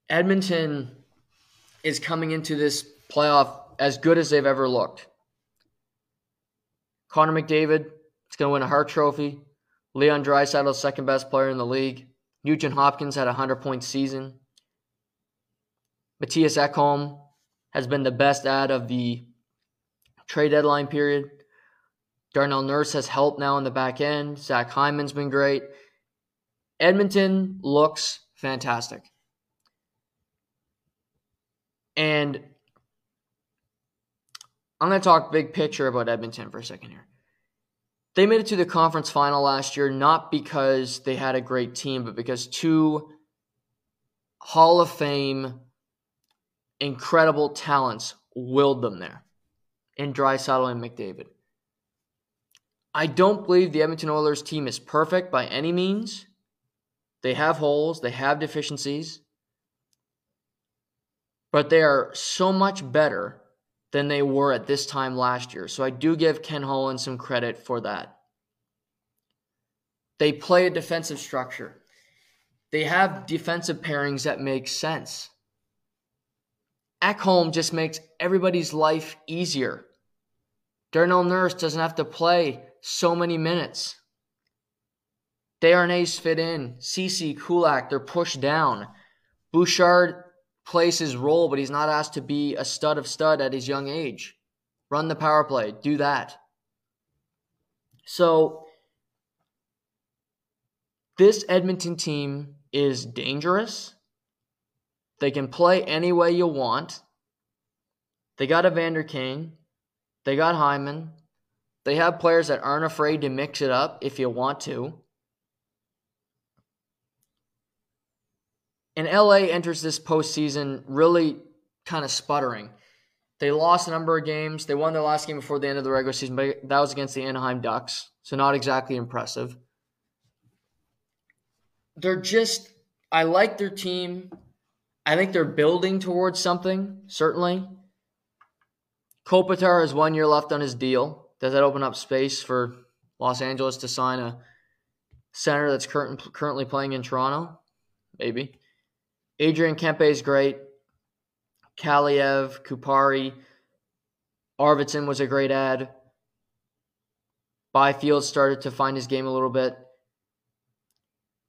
Edmonton is coming into this playoff as good as they've ever looked. Connor McDavid is going to win a Hart Trophy. Leon Draisaitl, second best player in the league. Nugent Hopkins had a 100 point season. Mattias Ekholm has been the best ad of the trade deadline period. Darnell Nurse has helped now in the back end. Zach Hyman's been great. Edmonton looks fantastic. And I'm going to talk big picture about Edmonton for a second here. They made it to the conference final last year not because they had a great team, but because two Hall of Fame incredible talents willed them there in Draisaitl and McDavid. I don't believe the Edmonton Oilers team is perfect by any means. They have holes, they have deficiencies, but they are so much better than they were at this time last year. So I do give Ken Holland some credit for that. They play a defensive structure. They have defensive pairings that make sense. Ekholm just makes everybody's life easier. Darnell Nurse doesn't have to play so many minutes. Darnay's fit in. Ceci Kulak, they're pushed down. Bouchard plays his role, but he's not asked to be a stud of stud at his young age. Run the power play. Do that. So, this Edmonton team is dangerous. They can play any way you want. They got Evander Kane. They got Hyman. They have players that aren't afraid to mix it up if you want to. And LA enters this postseason really kind of sputtering. They lost a number of games. They won their last game before the end of the regular season, but that was against the Anaheim Ducks, so not exactly impressive. They're just, I like their team. I think they're building towards something, certainly. Kopitar has one year left on his deal. Does that open up space for Los Angeles to sign a center that's current, currently playing in Toronto? Maybe. Adrian Kempe is great. Kaliyev, Kupari, Arvidsson was a great ad. Byfield started to find his game a little bit.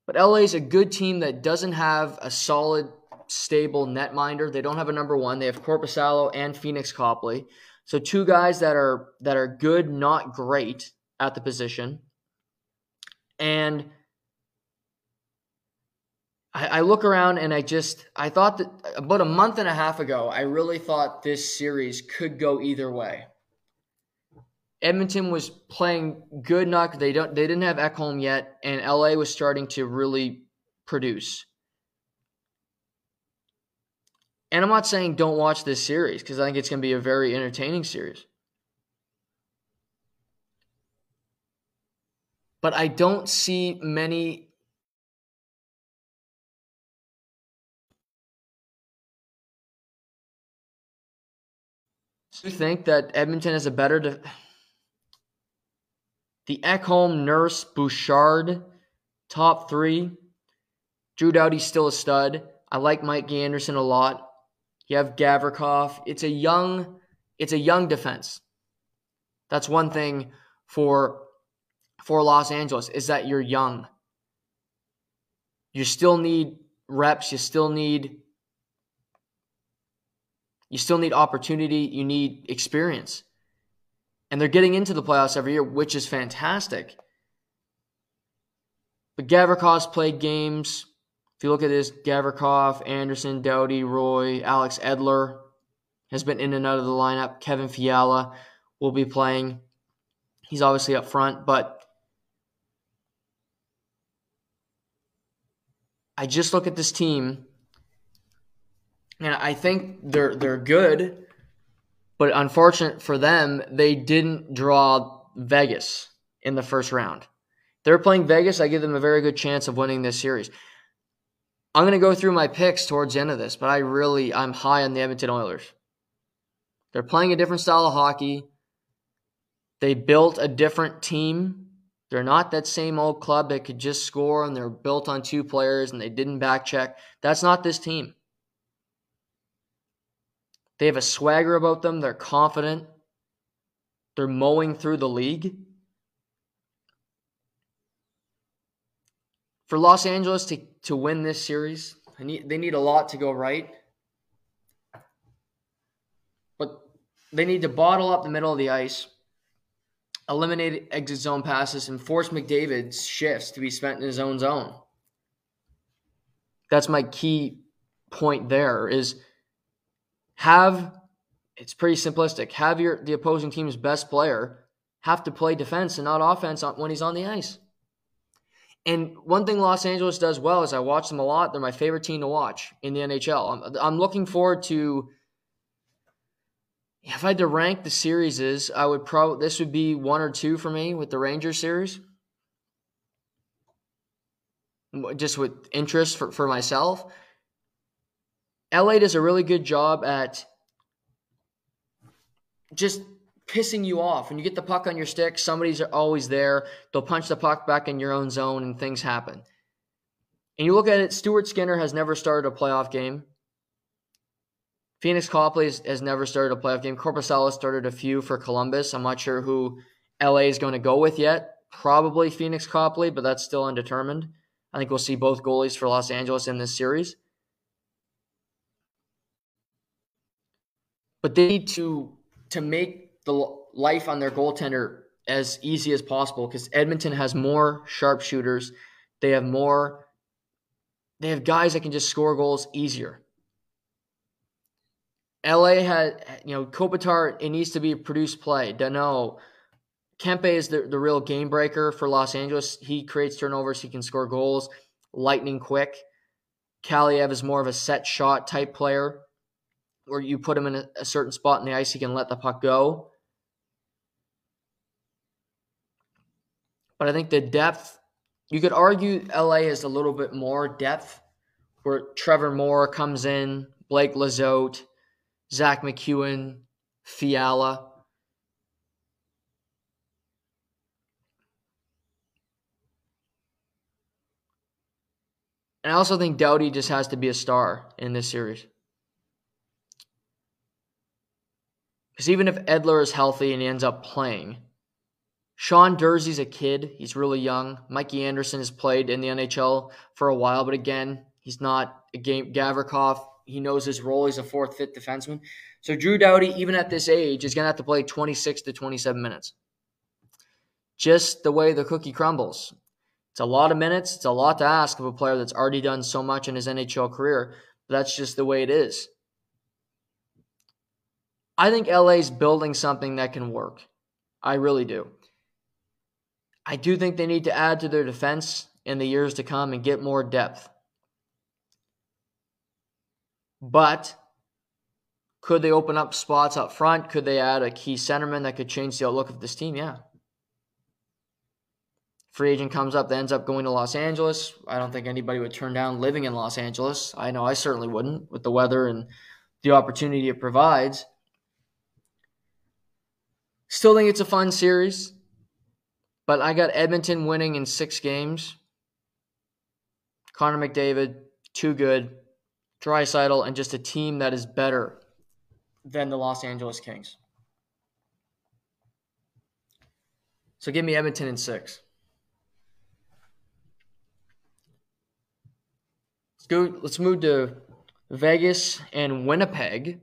But LA is a good team that doesn't have a solid, stable netminder. They don't have a number one. They have Korpisalo and Pheonix Copley. So two guys that are that are good, not great at the position. And I, I look around and I just I thought that about a month and a half ago, I really thought this series could go either way. Edmonton was playing good enough. They don't they didn't have Ekholm yet, and LA was starting to really produce. And I'm not saying don't watch this series because I think it's going to be a very entertaining series. But I don't see many you think that Edmonton has a better de- the Ekholm, Nurse, Bouchard, top three. Drew Doughty's still a stud. I like Mike Anderson a lot. You have Gavrikov. It's a young, it's a young defense. That's one thing for for Los Angeles is that you're young. You still need reps. You still need you still need opportunity. You need experience. And they're getting into the playoffs every year, which is fantastic. But Gavrikov's played games. If you look at this, Gavrikov, Anderson, Doughty, Roy, Alex Edler has been in and out of the lineup. Kevin Fiala will be playing. He's obviously up front, but I just look at this team and I think they're they're good, but unfortunate for them, they didn't draw Vegas in the first round. They're playing Vegas. I give them a very good chance of winning this series. I'm going to go through my picks towards the end of this, but I really I'm high on the Edmonton Oilers. They're playing a different style of hockey. They built a different team. They're not that same old club that could just score and they're built on two players and they didn't back check. That's not this team. They have a swagger about them. They're confident. They're mowing through the league. For Los Angeles to, to win this series, they need, they need a lot to go right. But they need to bottle up the middle of the ice, eliminate exit zone passes, and force McDavid's shifts to be spent in his own zone. That's my key point there is – have it's pretty simplistic. Have your the opposing team's best player have to play defense and not offense when he's on the ice. And one thing Los Angeles does well is I watch them a lot. They're my favorite team to watch in the NHL. I'm, I'm looking forward to. If I had to rank the series, I would probably this would be one or two for me with the Rangers series. Just with interest for, for myself. LA does a really good job at just pissing you off. When you get the puck on your stick, somebody's always there. They'll punch the puck back in your own zone and things happen. And you look at it, Stuart Skinner has never started a playoff game. Pheonix Copley has never started a playoff game. Korpisalo started a few for Columbus. I'm not sure who LA is going to go with yet. Probably Pheonix Copley, but that's still undetermined. I think we'll see both goalies for Los Angeles in this series. but they need to to make the life on their goaltender as easy as possible because Edmonton has more sharpshooters. They have more. They have guys that can just score goals easier. LA had, you know, Kopitar, it needs to be a produced play. Danault. Kempe is the, the real game breaker for Los Angeles. He creates turnovers, he can score goals, lightning quick. Kaliyev is more of a set shot type player where you put him in a, a certain spot in the ice, he can let the puck go. But I think the depth, you could argue LA is a little bit more depth, where Trevor Moore comes in, Blake Lizotte, Zach MacEwen, Fiala. And I also think Doughty just has to be a star in this series. Because even if Edler is healthy and he ends up playing, Sean Durzi's a kid. He's really young. Mikey Anderson has played in the NHL for a while, but again, he's not a game Gavrikov. He knows his role. He's a fourth, fifth defenseman. So Drew Doughty, even at this age, is going to have to play 26 to 27 minutes. Just the way the cookie crumbles. It's a lot of minutes. It's a lot to ask of a player that's already done so much in his NHL career. But that's just the way it is. I think LA's building something that can work. I really do. I do think they need to add to their defense in the years to come and get more depth. But could they open up spots up front? Could they add a key centerman that could change the outlook of this team? Yeah. Free agent comes up that ends up going to Los Angeles. I don't think anybody would turn down living in Los Angeles. I know I certainly wouldn't with the weather and the opportunity it provides. Still think it's a fun series. But I got Edmonton winning in six games. Connor McDavid, too good. Draisaitl, and just a team that is better than the Los Angeles Kings. So give me Edmonton in six. Let's go. Let's move to Vegas and Winnipeg.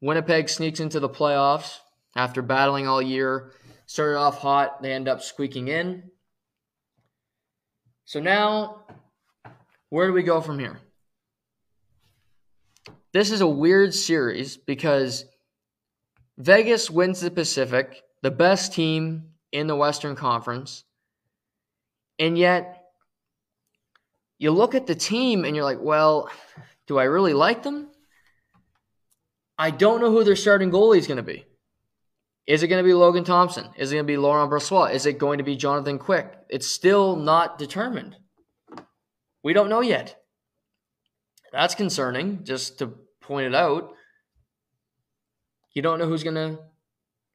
Winnipeg sneaks into the playoffs after battling all year Started off hot, they end up squeaking in. So now, where do we go from here? This is a weird series because Vegas wins the Pacific, the best team in the Western Conference, and yet you look at the team and you're like, well, do I really like them? I don't know who their starting goalie is going to be. Is it going to be Logan Thompson? Is it going to be Laurent Brossoit? Is it going to be Jonathan Quick? It's still not determined. We don't know yet. That's concerning, just to point it out. You don't know who's going to.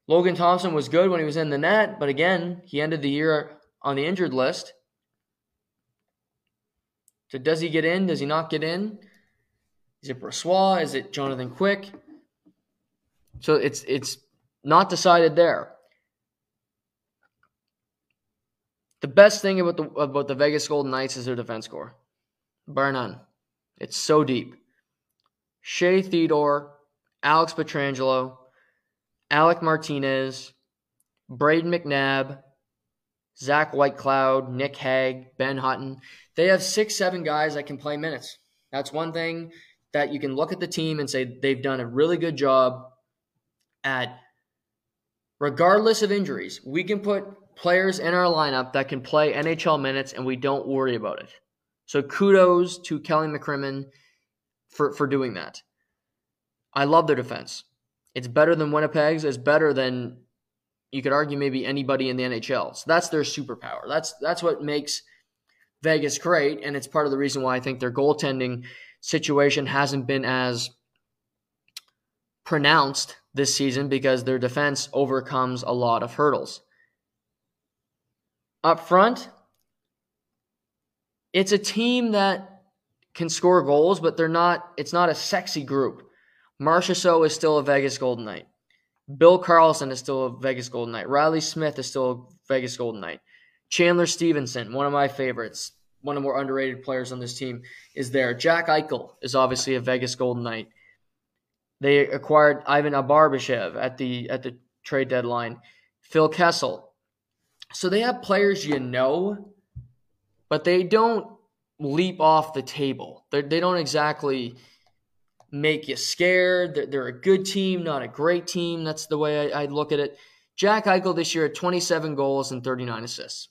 Logan Thompson was good when he was in the net, but again, he ended the year on the injured list. So does he get in? Does he not get in? Is it Brossoit? Is it Jonathan Quick? So it's it's not decided there. The best thing about the about the Vegas Golden Knights is their defense core. Bar none. It's so deep. Shea Theodore, Alex Pietrangelo, Alec Martinez, Brayden McNabb, Zach Whitecloud, Nick Hague, Ben Hutton. They have six, seven guys that can play minutes. That's one thing that you can look at the team and say they've done a really good job at regardless of injuries, we can put players in our lineup that can play NHL minutes and we don't worry about it. So kudos to Kelly McCrimmon for, for doing that. I love their defense. It's better than Winnipeg's. It's better than you could argue maybe anybody in the NHL. So that's their superpower. That's that's what makes Vegas great, and it's part of the reason why I think their goaltending situation hasn't been as pronounced this season because their defense overcomes a lot of hurdles. Up front, it's a team that can score goals, but they're not it's not a sexy group. Marchessault is still a Vegas Golden Knight. Bill Karlsson is still a Vegas Golden Knight. Riley Smith is still a Vegas Golden Knight. Chandler Stephenson, one of my favorites, one of the more underrated players on this team, is there. Jack Eichel is obviously a Vegas Golden Knight. They acquired Ivan Barbashev at the at the trade deadline. Phil Kessel. So they have players you know, but they don't leap off the table. They're, they do not exactly make you scared. They're, they're, a good team, not a great team. That's the way I, I look at it. Jack Eichel this year at 27 goals and 39 assists.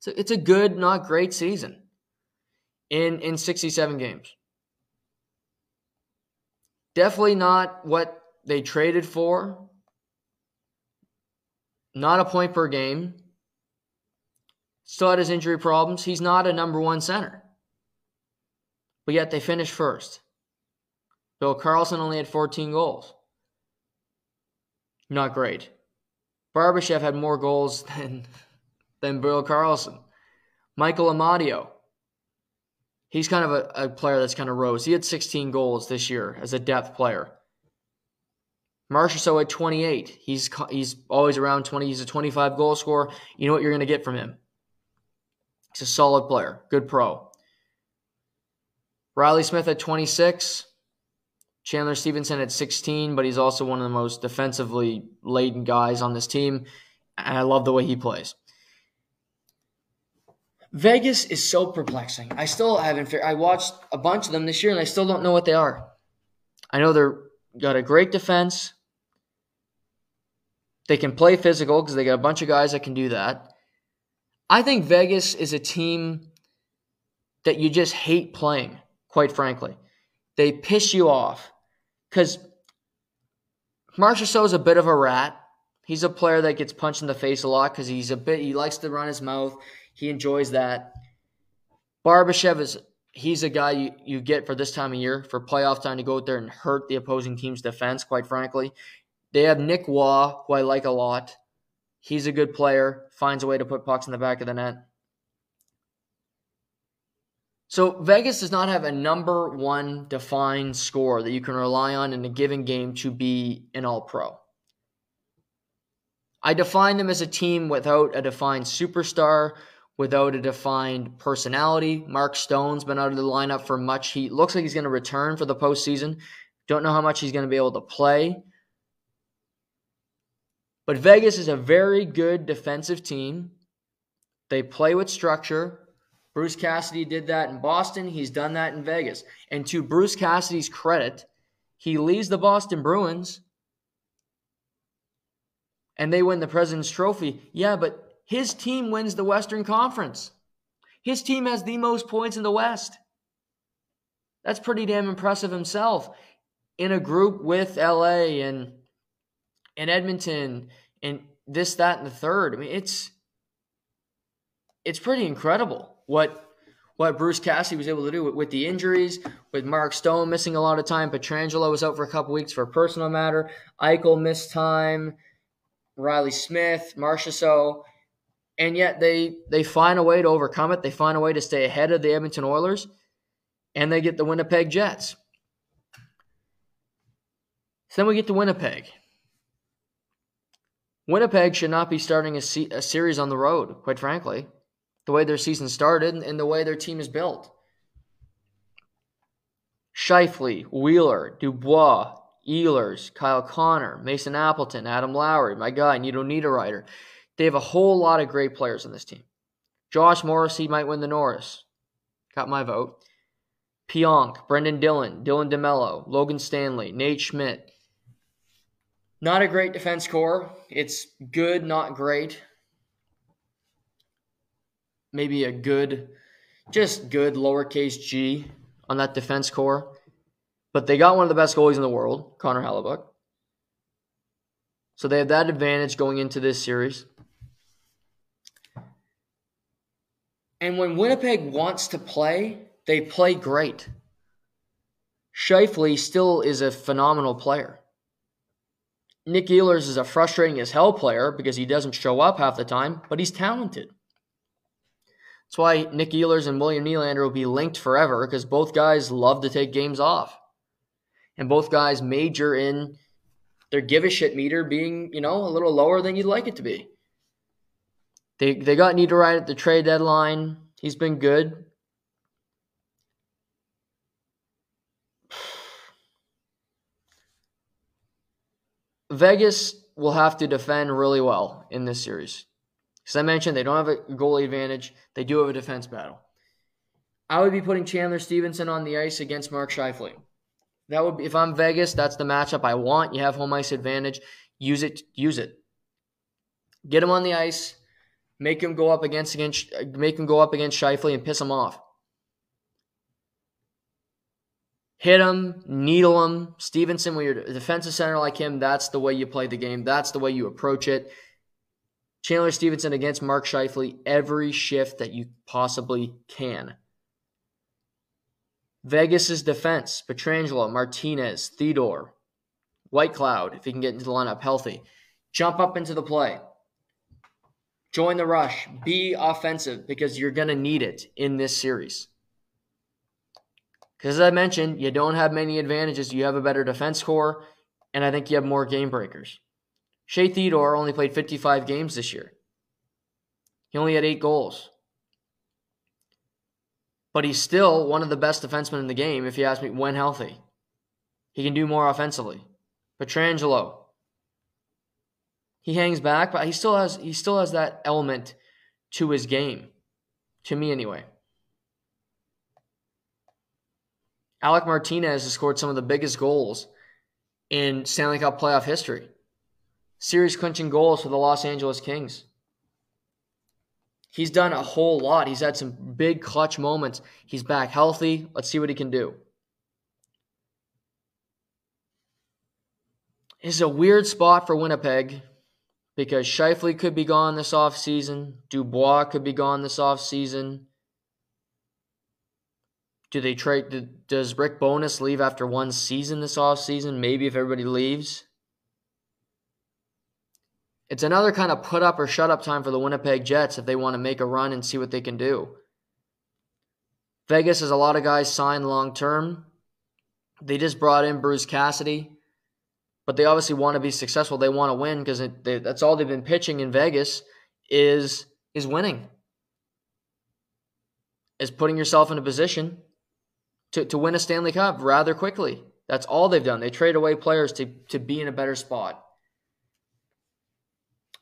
So it's a good, not great season in in 67 games. Definitely not what they traded for. Not a point per game. Still had his injury problems. He's not a number one center. But yet they finished first. Bill Karlsson only had 14 goals. Not great. Barbashev had more goals than, than Bill Karlsson. Michael Amadio, he's kind of a, a player that's kind of rose. He had 16 goals this year as a depth player. Marchessault at 28. He's he's always around 20. He's a 25 goal scorer. You know what you're going to get from him. He's a solid player, good pro. Riley Smith at 26. Chandler Stephenson at 16, but he's also one of the most defensively laden guys on this team. And I love the way he plays. Vegas is so perplexing. I still haven't. I watched a bunch of them this year, and I still don't know what they are. I know they're got a great defense. They can play physical because they got a bunch of guys that can do that. I think Vegas is a team that you just hate playing, quite frankly. They piss you off because Marchessault is a bit of a rat. He's a player that gets punched in the face a lot because he's a bit. He likes to run his mouth. He enjoys that. Barbashev is he's a guy you, you get for this time of year for playoff time to go out there and hurt the opposing team's defense. Quite frankly, they have Nick Waugh, who I like a lot. He's a good player, finds a way to put pucks in the back of the net. So Vegas does not have a number one defined score that you can rely on in a given game to be an all pro. I define them as a team without a defined superstar, without a defined personality. Mark Stone's been out of the lineup for much. He looks like he's going to return for the postseason. Don't know how much he's going to be able to play. But Vegas is a very good defensive team. They play with structure. Bruce Cassidy did that in Boston. He's done that in Vegas. And to Bruce Cassidy's credit, he leads the Boston Bruins and they win the President's Trophy. Yeah, but his team wins the Western Conference. His team has the most points in the West. That's pretty damn impressive himself. In a group with LA and and Edmonton and this, that, and the third. I mean, it's it's pretty incredible what what Bruce Cassidy was able to do with, with, the injuries, with Mark Stone missing a lot of time. Pietrangelo was out for a couple weeks for a personal matter. Eichel missed time. Riley Smith, Marchessault. And yet they they find a way to overcome it. They find a way to stay ahead of the Edmonton Oilers, and they get the Winnipeg Jets. So then we get to Winnipeg. Winnipeg should not be starting a, se- a series on the road, quite frankly, the way their season started and the way their team is built. Scheifele, Wheeler, Dubois, Ehlers, Kyle Connor, Mason Appleton, Adam Lowry, my guy, Nino Niederreiter. They have a whole lot of great players on this team. Josh Morrissey might win the Norris. Got my vote. Pionk, Brendan Dillon, Dylan DeMello, Logan Stanley, Nate Schmidt, not a great defense core. It's good, not great. Maybe a good, just good lowercase g on that defense core. But they got one of the best goalies in the world, Connor Hellebuyck. So they have that advantage going into this series. And when Winnipeg wants to play, they play great. Scheifele still is a phenomenal player. Nick Ehlers is a frustrating as hell player because he doesn't show up half the time, but he's talented. That's why Nick Ehlers and William Nylander will be linked forever because both guys love to take games off. And both guys major in their give a shit meter being, you know, a little lower than you'd like it to be. They they got Niederreiter at the trade deadline. He's been good. Vegas will have to defend really well in this series. As I mentioned, they don't have a goalie advantage. They do have a defense battle. I would be putting Chandler Stephenson on the ice against Mark Scheifele. That would be if I'm Vegas, that's the matchup I want. You have home ice advantage. Use it. Use it. Get him on the ice. Make him go up against against make him go up against Scheifele and piss him off. hit him, needle him. Stephenson, when you're a defensive center like him, that's the way you play the game. That's the way you approach it. Chandler Stephenson against Mark Scheifele every shift that you possibly can. Vegas's defense, Pietrangelo, Martinez, Theodore, Whitecloud, if he can get into the lineup healthy. Jump up into the play. Join the rush. Be offensive because you're going to need it in this series. Because as I mentioned, you don't have many advantages. You have a better defense core. and I think you have more game breakers. Shea Theodore only played 55 games this year. He only had eight goals. But he's still one of the best defensemen in the game, if you ask me, when healthy. He can do more offensively. Pietrangelo. He hangs back, but he still has he still has that element to his game. To me anyway. Alec Martinez has scored some of the biggest goals in Stanley Cup playoff history. Series clinching goals for the Los Angeles Kings. He's done a whole lot. He's had some big clutch moments. He's back healthy. Let's see what he can do. It's a weird spot for Winnipeg because Scheifele could be gone this offseason. Dubois could be gone this offseason. Do they trade? Does Rick Bowness leave after one season this offseason? Maybe if everybody leaves. It's another kind of put up or shut up time for the Winnipeg Jets if they want to make a run and see what they can do. Vegas has a lot of guys signed long term. They just brought in Bruce Cassidy, but they obviously want to be successful. They want to win because that's all they've been pitching in Vegas is is winning, is putting yourself in a position to, to win a Stanley Cup rather quickly. That's all they've done. They trade away players to, to be in a better spot.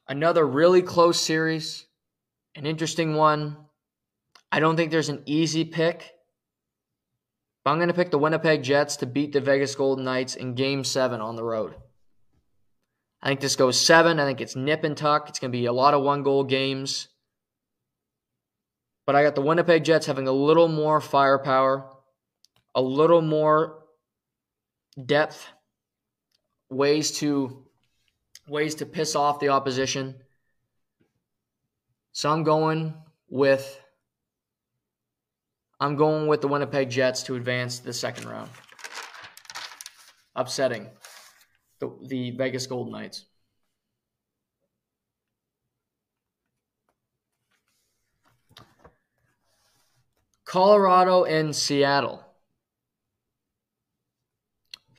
Another really close series, an interesting one. I don't think there's an easy pick. But I'm going to pick the Winnipeg Jets to beat the Vegas Golden Knights in game seven on the road. I think this goes seven. I think it's nip and tuck. It's going to be a lot of one goal games. But I got the Winnipeg Jets having a little more firepower, a little more depth, ways to ways to piss off the opposition. So I'm going with I'm going with the Winnipeg Jets to advance to the second round. Upsetting the, the Vegas Golden Knights. Colorado and Seattle.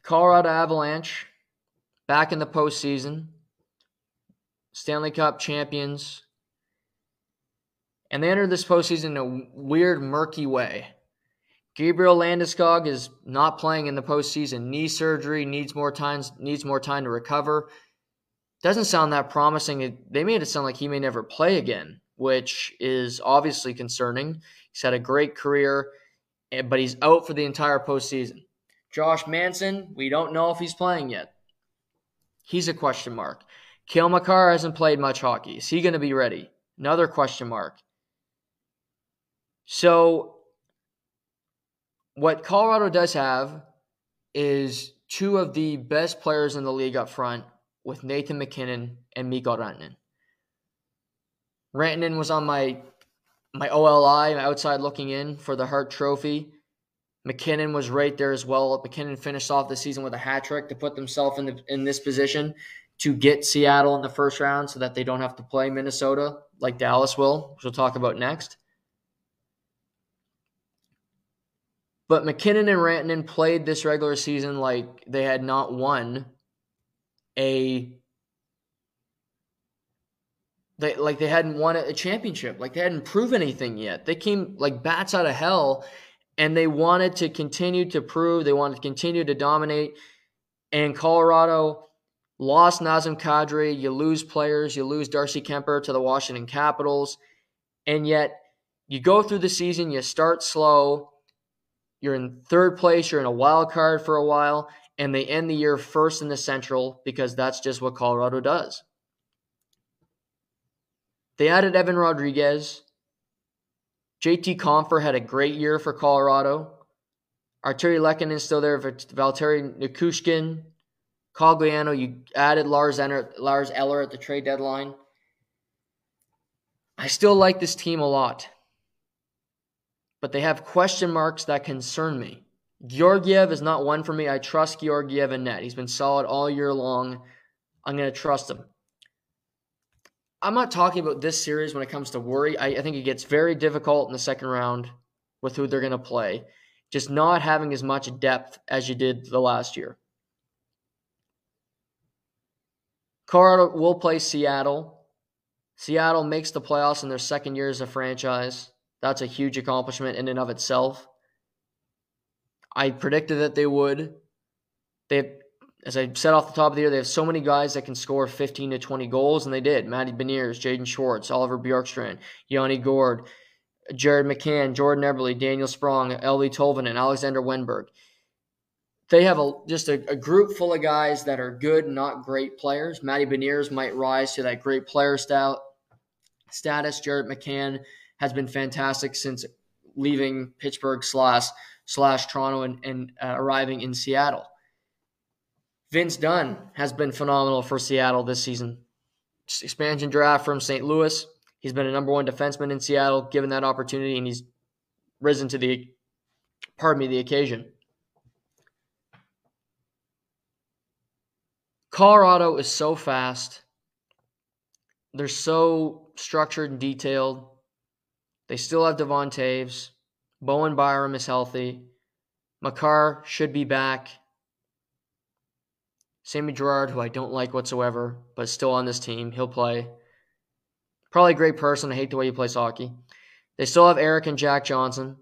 Colorado Avalanche back in the postseason. Stanley Cup champions. And they entered this postseason in a weird, murky way. Gabriel Landeskog is not playing in the postseason. Knee surgery needs more time. Needs more time to recover. Doesn't sound that promising. They made it sound like he may never play again, which is obviously concerning. He's had a great career, eh, but he's out for the entire postseason. Josh Manson, we don't know if he's playing yet. He's a question mark. Cale Makar hasn't played much hockey. Is he going to be ready? Another question mark. So, what Colorado does have is two of the best players in the league up front with Nathan MacKinnon and Mikko Rantanen. Rantanen was on my my OLI, my outside looking in for the Hart Trophy. MacKinnon was right there as well. MacKinnon finished off the season with a hat trick to put themselves in the, in this position to get Seattle in the first round so that they don't have to play Minnesota like Dallas will, which we'll talk about next. But MacKinnon and Rantanen played this regular season like they had not won a they like they hadn't won a championship, like they hadn't proven anything yet. They came like bats out of hell and they wanted to continue to prove, they wanted to continue to dominate. And Colorado lost Nazem Kadri, you lose players, you lose Darcy Kuemper to the Washington Capitals, and yet you go through the season, you start slow, you're in third place, you're in a wild card for a while, and they end the year first in the Central because that's just what Colorado does. They added Evan Rodrigues. JT Compher had a great year for Colorado. Lehkonen is still there. Valeri Nichushkin, Cogliano, you added Lars, Eller, Lars Eller at the trade deadline. I still like this team a lot, but they have question marks that concern me. Georgiev is not one for me. I trust Georgiev in net. He's been solid all year long. I'm going to trust him. I'm not talking about this series when it comes to worry. I, I think it gets very difficult in the second round with who they're going to play. Just not having as much depth as you did the last year. Colorado will play Seattle. Seattle makes the playoffs in their second year as a franchise. That's a huge accomplishment in and of itself. I predicted that they would. They as I said off the top of the year, they have so many guys that can score 15 to 20 goals, and they did. Matty Beniers, Jaden Schwartz, Oliver Bjorkstrand, Yanni Gourde, Jared McCann, Jordan Eberle, Daniel Sprong, Eeli Tolvanen, and Alexander Wennberg. They have a just a, a, group full of guys that are good, not great players. Matty Beniers might rise to that great player style, status. Jared McCann has been fantastic since leaving Pittsburgh slash slash Toronto and, and uh, arriving in Seattle. Vince Dunn has been phenomenal for Seattle this season. Expansion draft from St. Louis. He's been a number one defenseman in Seattle, given that opportunity, and he's risen to the pardon me the occasion. Colorado is so fast. They're so structured and detailed. They still have Devon Toews. Bowen Byram is healthy. Makar should be back. Sammy Girard, who I don't like whatsoever, but still on this team. He'll play. Probably a great person. I hate the way he plays hockey. They still have Erik and Jack Johnson.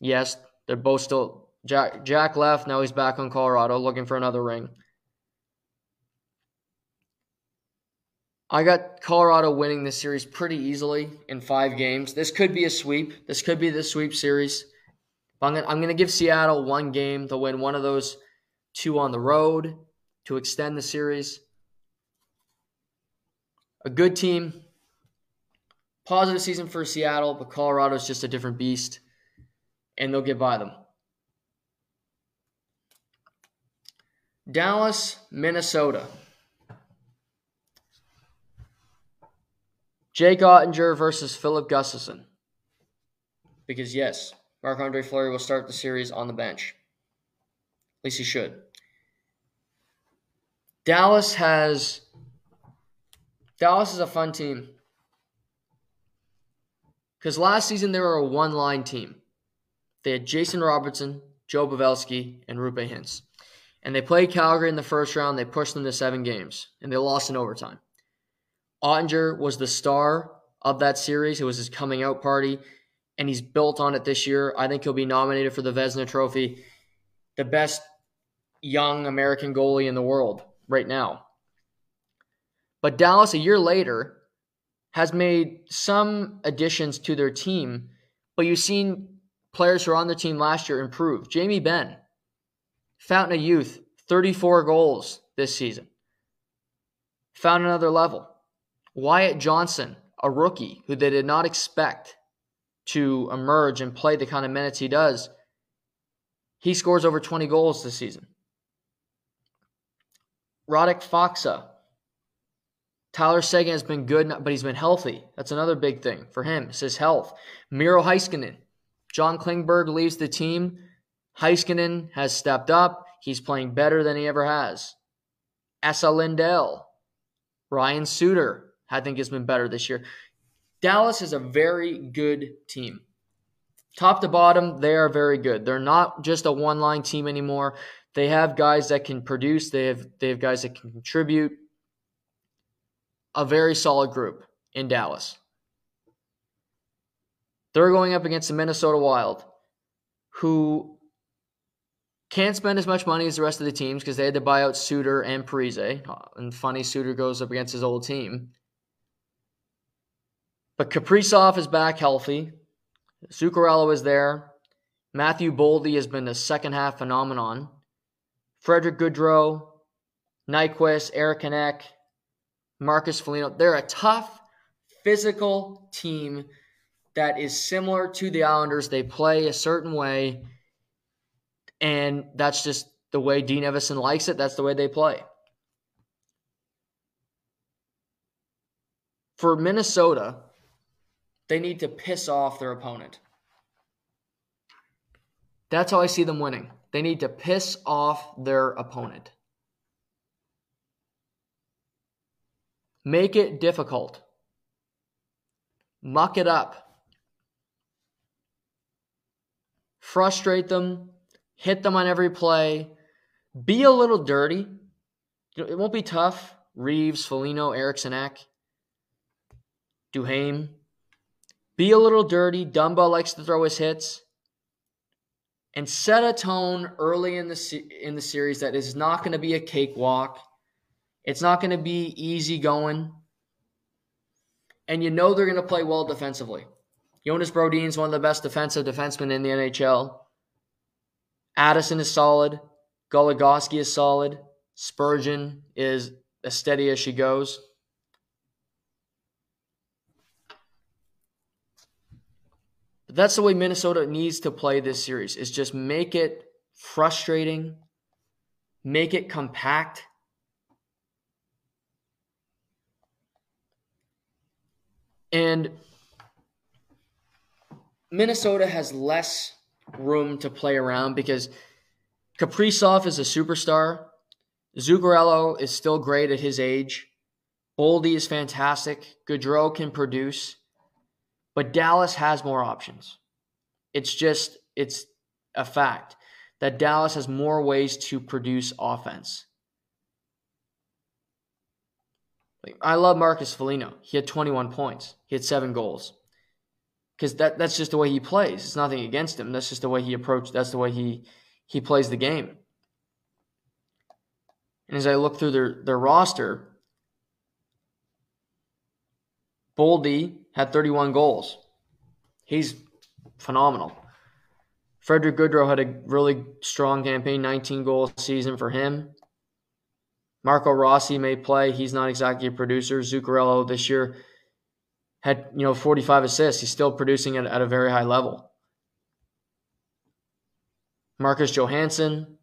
Yes, they're both still. Jack, Jack left. Now he's back on Colorado looking for another ring. I got Colorado winning this series pretty easily in five games. This could be a sweep. This could be the sweep series. I'm going I'm to give Seattle one game to win one of those two on the road to extend the series. A good team. Positive season for Seattle, but Colorado's just a different beast, and they'll get by them. Dallas, Minnesota. Jake Oettinger versus Filip Gustavsson. Because, yes, Marc Andre Fleury will start the series on the bench. At least he should. Dallas has. Dallas is a fun team. Because last season they were a one line team. They had Jason Robertson, Joe Pavelski, and Roope Hintz. And they played Calgary in the first round. They pushed them to seven games, and they lost in overtime. Oettinger was the star of that series. It was his coming out party, and he's built on it this year. I think he'll be nominated for the Vezina Trophy, the best young American goalie in the world right now. But Dallas, a year later, has made some additions to their team, but you've seen players who are on the team last year improve. Jamie Benn, fountain of youth, 34 goals this season. Found another level. Wyatt Johnston, a rookie who they did not expect to emerge and play the kind of minutes he does, he scores over 20 goals this season. Radek Faksa. Tyler Seguin has been good, but he's been healthy. That's another big thing for him. It's his health. Miro Heiskanen. John Klingberg leaves the team. Heiskanen has stepped up. He's playing better than he ever has. Esa Lindell. Ryan Suter. I think has been better this year. Dallas is a very good team. Top to bottom, they are very good. They're not just a one line team anymore. They have guys that can produce, they have, they have guys that can contribute. A very solid group in Dallas. They're going up against the Minnesota Wild, who can't spend as much money as the rest of the teams because they had to buy out Suter and Parise. And funny, Suter goes up against his old team. But Kaprizov is back healthy. Zuccarello is there. Matthew Boldy has been a second half phenomenon. Frederick Gaudreau, Nyquist, Eric Hanek, Marcus Foligno. They're a tough, physical team that is similar to the Islanders. They play a certain way, and that's just the way Dean Evason likes it. That's the way they play. For Minnesota, they need to piss off their opponent. That's how I see them winning. They need to piss off their opponent. Make it difficult. Muck it up. Frustrate them. Hit them on every play. Be a little dirty. It won't be tough. Reaves, Foligno, Eriksson Ek, Duhaime. Be a little dirty. Dumba likes to throw his hits. And set a tone early in the in the series that is not going to be a cakewalk. It's not going to be easy going. And you know they're going to play well defensively. Jonas Brodin is one of the best defensive defensemen in the NHL. Addison is solid. Goligoski is solid. Spurgeon is as steady as she goes. That's the way Minnesota needs to play this series is just make it frustrating, make it compact. And Minnesota has less room to play around because Kaprizov is a superstar. Zuccarello is still great at his age. Boldy is fantastic. Gaudreau can produce. But Dallas has more options. It's just, it's a fact that Dallas has more ways to produce offense. I love Marcus Foligno. He had 21 points. He had seven goals because that that's just the way he plays. It's nothing against him. That's just the way he approached. That's the way he he plays the game. And as I look through their their roster, Boldy had 31 goals. He's phenomenal. Frederick Gaudreau had a really strong campaign, 19 goal season for him. Marco Rossi may play. He's not exactly a producer. Zuccarello this year had you know 45 assists. He's still producing at, at a very high level. Marcus Johansson,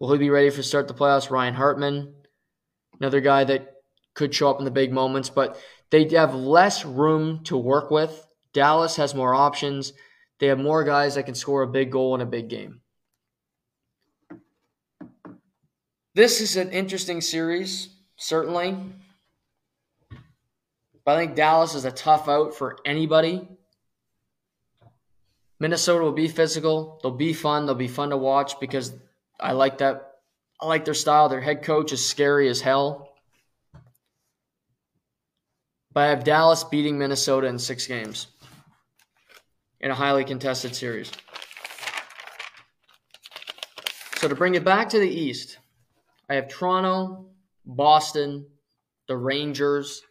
will he be ready for start the playoffs? Ryan Hartman, another guy that could show up in the big moments, but they have less room to work with. Dallas has more options. They have more guys that can score a big goal in a big game. This is an interesting series, certainly. But I think Dallas is a tough out for anybody. Minnesota will be physical. They'll be fun. They'll be fun to watch because I like that. I like their style. Their head coach is scary as hell. But I have Dallas beating Minnesota in six games in a highly contested series. So to bring it back to the East, I have Toronto, Boston, the Rangers,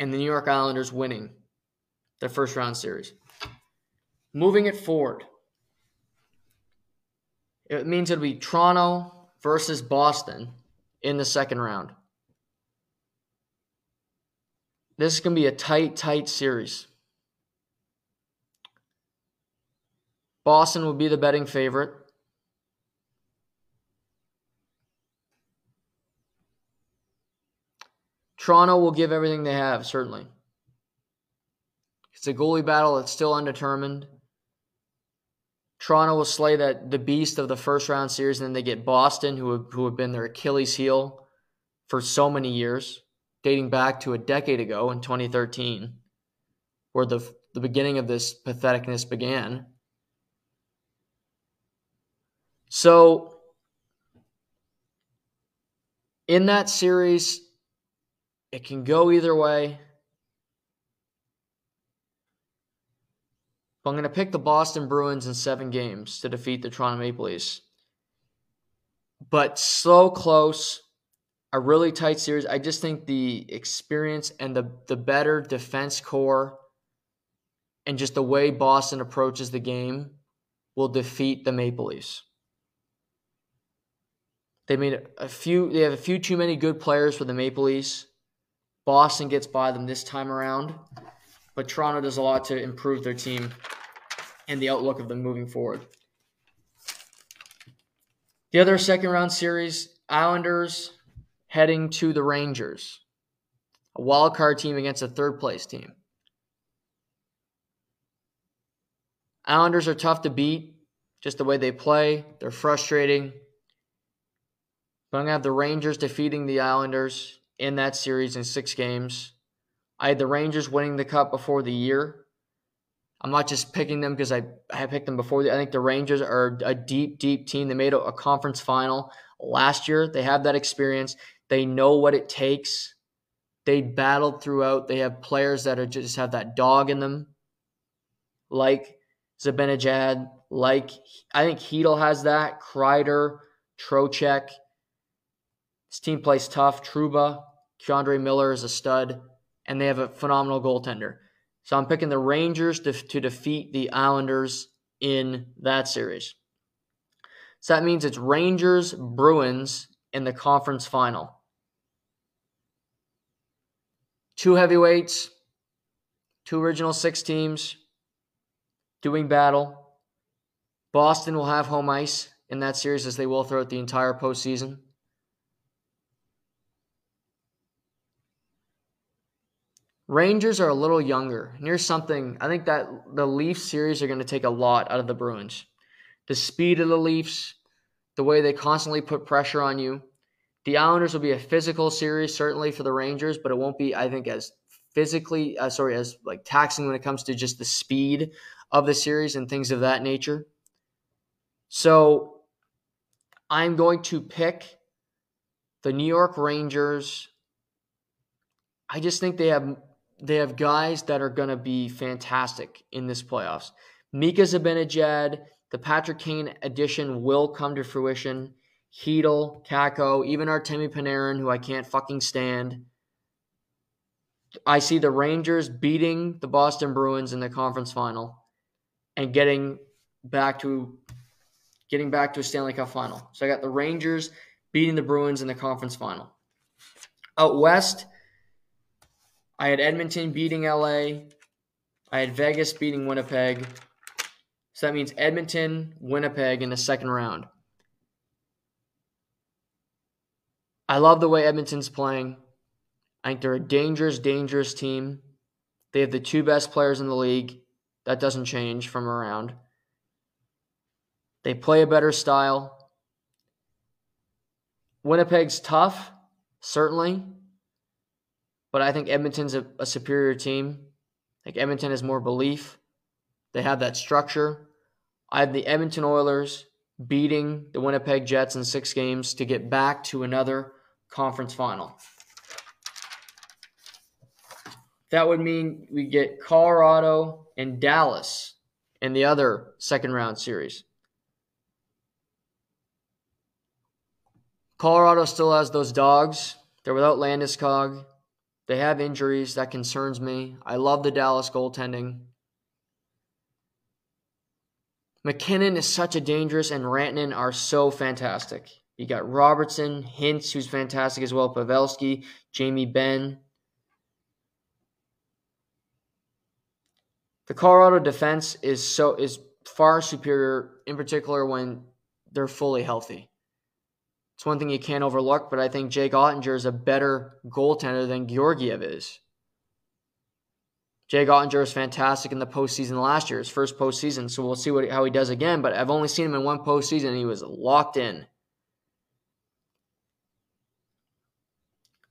and the New York Islanders winning their first round series. Moving it forward, it means it'll be Toronto versus Boston in the second round. This is going to be a tight, tight series. Boston will be the betting favorite. Toronto will give everything they have, certainly. It's a goalie battle that's still undetermined. Toronto will slay that the beast of the first round series, and then they get Boston, who have, who have been their Achilles heel for so many years, dating back to a decade ago in 2013, where the the beginning of this patheticness began. So, in that series, it can go either way. But I'm going to pick the Boston Bruins in seven games to defeat the Toronto Maple Leafs. But so close, a really tight series. I just think the experience and the, the better defense core and just the way Boston approaches the game will defeat the Maple Leafs. They made a few. They have a few too many good players for the Maple Leafs. Boston gets by them this time around, but Toronto does a lot to improve their team and the outlook of them moving forward. The other second round series, Islanders heading to the Rangers, a wild card team against a third place team. Islanders are tough to beat, just the way they play. They're frustrating. But I'm going to have the Rangers defeating the Islanders in that series in six games. I had the Rangers winning the cup before the year. I'm not just picking them because I, I picked them before. The, I think the Rangers are a deep, deep team. They made a, a conference final last year. They have that experience. They know what it takes. They battled throughout. They have players that are just have that dog in them, like Zibanejad, like I think Chytil has that. Kreider, Trocheck. This team plays tough. Trouba, K'Andre Miller is a stud, and they have a phenomenal goaltender. So I'm picking the Rangers to, to defeat the Islanders in that series. So that means it's Rangers, Bruins in the conference final. Two heavyweights, two original six teams doing battle. Boston will have home ice in that series as they will throughout the entire postseason. Rangers are a little younger. Here's something I think that the Leafs series are going to take a lot out of the Bruins. The speed of the Leafs, the way they constantly put pressure on you. The Islanders will be a physical series, certainly for the Rangers, but it won't be, I think, as physically, uh, sorry, as like taxing when it comes to just the speed of the series and things of that nature. So I'm going to pick the New York Rangers. I just think they have they have guys that are going to be fantastic in this playoffs. Mika Zibanejad, the Patrick Kane addition will come to fruition. Chytil, Kakko, even Artemi Panarin, who I can't fucking stand. I see the Rangers beating the Boston Bruins in the conference final and getting back to getting back to a Stanley Cup final. So I got the Rangers beating the Bruins in the conference final. Out west, I had Edmonton beating LA. I had Vegas beating Winnipeg. So that means Edmonton, Winnipeg in the second round. I love the way Edmonton's playing. I think they're a dangerous, dangerous team. They have the two best players in the league. That doesn't change from around. They play a better style. Winnipeg's tough, certainly. But I think Edmonton's a, a superior team. Like Edmonton has more belief. They have that structure. I have the Edmonton Oilers beating the Winnipeg Jets in six games to get back to another conference final. That would mean we get Colorado and Dallas in the other second round series. Colorado still has those dogs. They're without Landeskog. They have injuries. That concerns me. I love the Dallas goaltending. MacKinnon is such a dangerous, and Rantanen are so fantastic. You got Robertson, Hintz, who's fantastic as well, Pavelski, Jamie Benn. The Colorado defense is so is far superior, in particular when they're fully healthy. It's one thing you can't overlook, but I think Jake Oettinger is a better goaltender than Georgiev is. Jake Oettinger was fantastic in the postseason last year, his first postseason, so we'll see what, how he does again. But I've only seen him in one postseason, and he was locked in.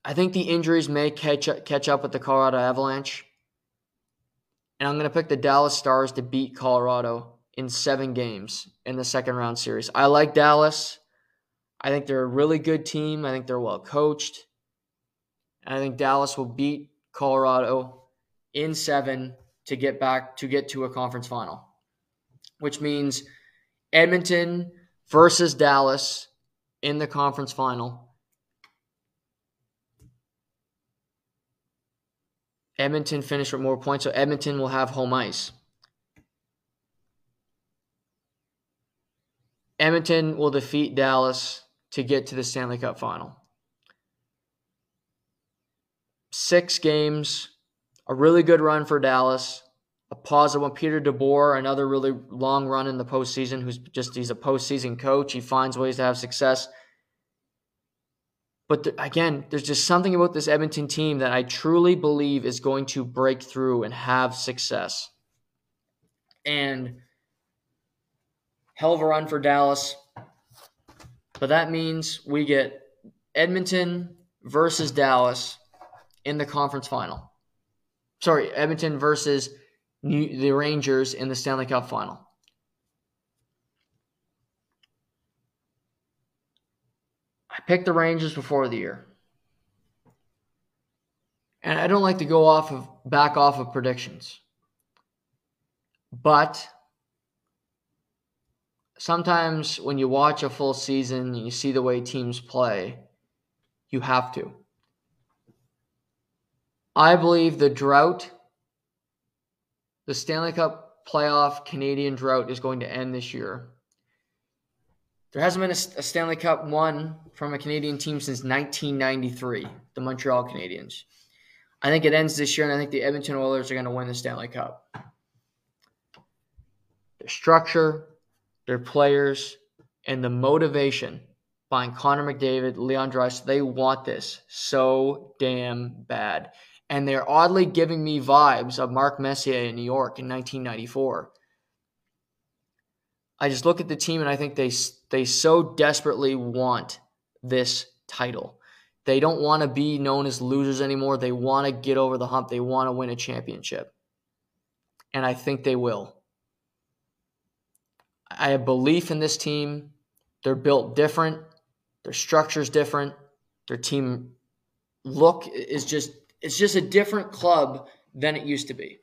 I think the injuries may catch up, catch up with the Colorado Avalanche. And I'm going to pick the Dallas Stars to beat Colorado in seven games in the second round series. I like Dallas. I think they're a really good team. I think they're well coached. And I think Dallas will beat Colorado in seven to get back to get to a conference final, which means Edmonton versus Dallas in the conference final. Edmonton finished with more points, so Edmonton will have home ice. Edmonton will defeat Dallas to get to the Stanley Cup final. Six games, a really good run for Dallas. A positive one. Peter DeBoer, another really long run in the postseason, who's just he's a postseason coach. He finds ways to have success. But the, again, there's just something about this Edmonton team that I truly believe is going to break through and have success. And hell of a run for Dallas. But that means we get Edmonton versus Dallas in the conference final. Sorry, Edmonton versus New, the Rangers in the Stanley Cup final. I picked the Rangers before the year. And I don't like to go off of back off of predictions. But sometimes when you watch a full season and you see the way teams play, you have to. I believe the drought, the Stanley Cup playoff Canadian drought is going to end this year. There hasn't been a, a Stanley Cup won from a Canadian team since 1993, the Montreal Canadiens. I think it ends this year, and I think the Edmonton Oilers are going to win the Stanley Cup. Their structure, their players, and the motivation behind Connor McDavid, Leon Draisaitl, they want this so damn bad. And they're oddly giving me vibes of Mark Messier in New York in 1994. I just look at the team and I think they they so desperately want this title. They don't want to be known as losers anymore. They want to get over the hump. They want to win a championship. And I think they will. I have belief in this team. They're built different. Their structure's different. Their team look is just it's just a different club than it used to be.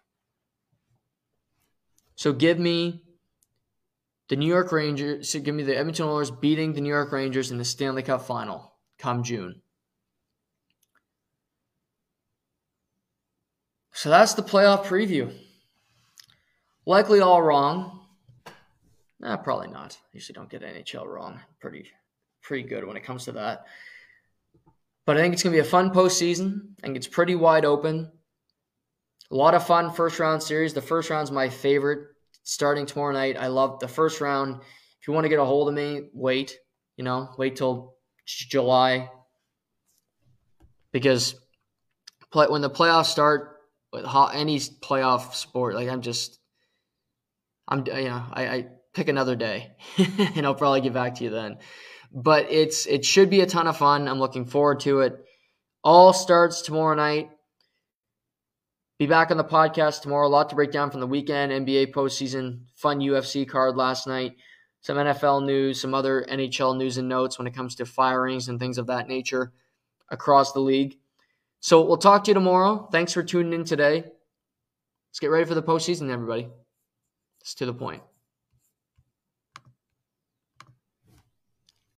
So give me the New York Rangers, so give me the Edmonton Oilers beating the New York Rangers in the Stanley Cup final come June. So that's the playoff preview. Likely all wrong. Nah, probably not. Usually don't get NHL wrong. Pretty pretty good when it comes to that. But I think it's gonna be a fun postseason. I think it's pretty wide open. A lot of fun first round series. The first round's my favorite starting tomorrow night. I love the first round. If you want to get a hold of me, wait. You know, wait till July because play, when the playoffs start, with any playoff sport, like I'm just, I'm you know, I, I pick another day, and I'll probably get back to you then. But it's it should be a ton of fun. I'm looking forward to it. All starts tomorrow night. Be back on the podcast tomorrow. A lot to break down from the weekend, NBA postseason, fun UFC card last night, some NFL news, some other NHL news and notes when it comes to firings and things of that nature across the league. So we'll talk to you tomorrow. Thanks for tuning in today. Let's get ready for the postseason, everybody. It's to the point.